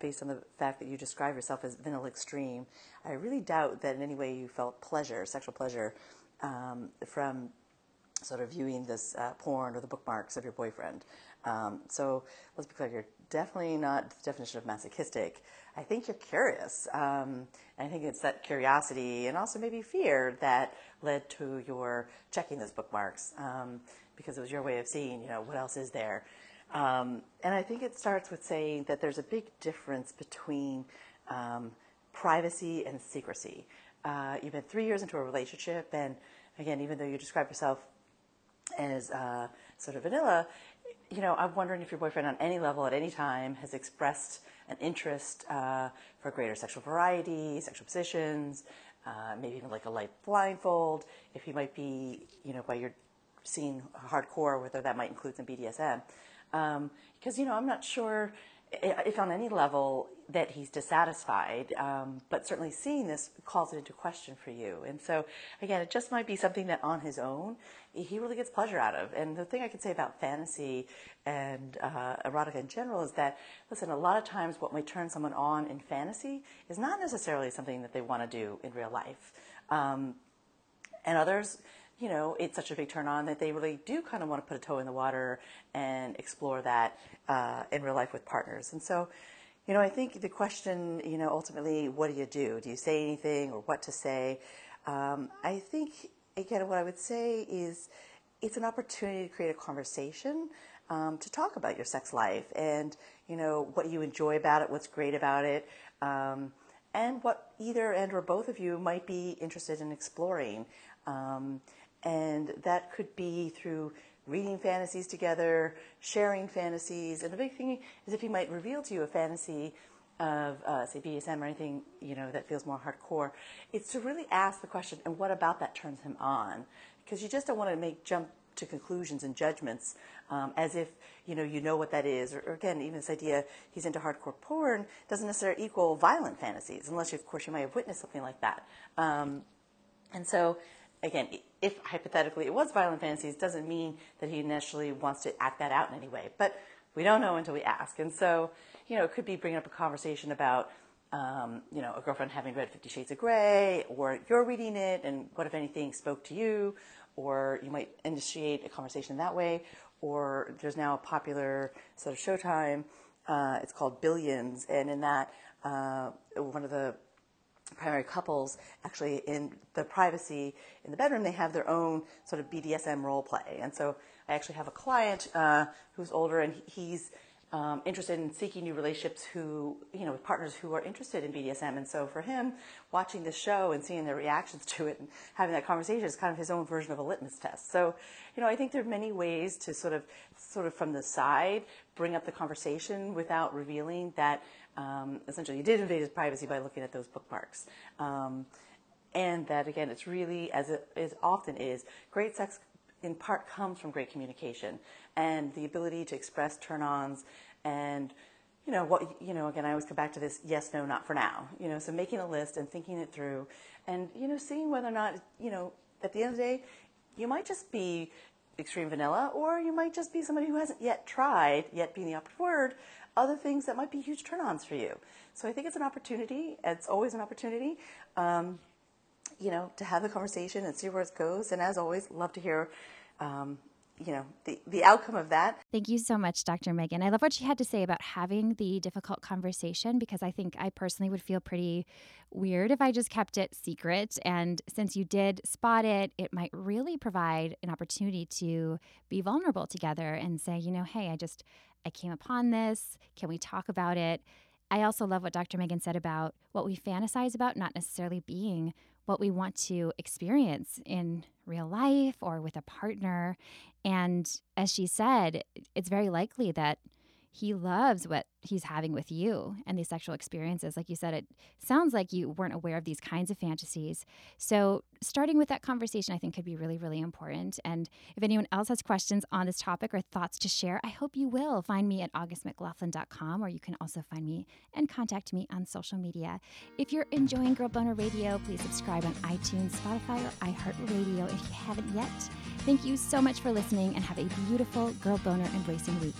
based on the fact that you describe yourself as vanilla extreme, I really doubt that in any way you felt pleasure, sexual pleasure, um, from sort of viewing this uh, porn or the bookmarks of your boyfriend. Um, so let's be clear, you're definitely not the definition of masochistic. I think you're curious. Um, and I think it's that curiosity and also maybe fear that led to your checking those bookmarks um, because it was your way of seeing, you know, what else is there. Um, and I think it starts with saying that there's a big difference between um, privacy and secrecy. Uh, you've been three years into a relationship, and again, even though you describe yourself as uh, sort of vanilla, you know, I'm wondering if your boyfriend on any level at any time has expressed an interest uh, for greater sexual variety, sexual positions, uh, maybe even like a light blindfold, if he might be, you know, while you're seeing hardcore, whether that might include some BDSM. Um, because, you know, I'm not sure if on any level that he's dissatisfied, um, but certainly seeing this calls it into question for you. And so, again, it just might be something that on his own he really gets pleasure out of. And the thing I can say about fantasy and uh, erotica in general is that, listen, a lot of times what may turn someone on in fantasy is not necessarily something that they want to do in real life. Um, and others, you know, it's such a big turn on that they really do kind of want to put a toe in the water and explore that uh, in real life with partners. And so, you know, I think the question, you know, ultimately, what do you do? Do you say anything or what to say? Um, I think, again, what I would say is it's an opportunity to create a conversation. Um, to talk about your sex life and you know what you enjoy about it, what's great about it, um, and what either and or both of you might be interested in exploring. Um, and that could be through reading fantasies together, sharing fantasies. And the big thing is if he might reveal to you a fantasy of, uh, say, BDSM or anything, you know, that feels more hardcore, it's to really ask the question, and what about that turns him on? Because you just don't want to make jump to conclusions and judgments um, as if you know you know what that is or, or, again even this idea he's into hardcore porn doesn't necessarily equal violent fantasies unless you, of course you might have witnessed something like that um, and so again, if hypothetically it was violent fantasies, doesn't mean that he initially wants to act that out in any way. But we don't know until we ask. And so, you know, it could be bringing up a conversation about, um, you know, a girlfriend having read Fifty Shades of Grey, or you're reading it, and what, if anything, spoke to you, or you might initiate a conversation that way. Or there's now a popular sort of Showtime. Uh, it's called Billions, and in that, uh, one of the primary couples actually in the privacy in the bedroom they have their own sort of bdsm role play and so i actually have a client uh, who's older and he's um, interested in seeking new relationships who you know with partners who are interested in bdsm and so for him watching this show and seeing their reactions (laughs) to it and having that conversation is kind of his own version of a litmus test so you know i think there are many ways to sort of sort of from the side bring up the conversation without revealing that um, essentially you did invade his privacy by looking at those bookmarks. Um, and that again, it's really, as it is often is, great sex in part comes from great communication and the ability to express turn-ons and you know what you know again i always come back to this yes no not for now you know so making a list and thinking it through and you know seeing whether or not you know at the end of the day you might just be extreme vanilla or you might just be somebody who hasn't yet tried yet being the operative word other things that might be huge turn ons for you. So I think it's an opportunity. It's always an opportunity, um, you know, to have the conversation and see where it goes. And as always, love to hear. Um, you know the, the outcome of that thank you so much dr megan i love what she had to say about having the difficult conversation because i think i personally would feel pretty weird if i just kept it secret and since you did spot it it might really provide an opportunity to be vulnerable together and say you know hey i just I came upon this. Can we talk about it? I also love what Dr. Megan said about what we fantasize about not necessarily being what we want to experience in real life or with a partner. And as she said, it's very likely that he loves what he's having with you and these sexual experiences. Like you said, it sounds like you weren't aware of these kinds of fantasies. So, starting with that conversation, I think, could be really, really important. And if anyone else has questions on this topic or thoughts to share, I hope you will find me at augustmclaughlin.com, or you can also find me and contact me on social media. If you're enjoying Girl Boner Radio, please subscribe on iTunes, Spotify, or iHeartRadio if you haven't yet. Thank you so much for listening and have a beautiful Girl Boner embracing week.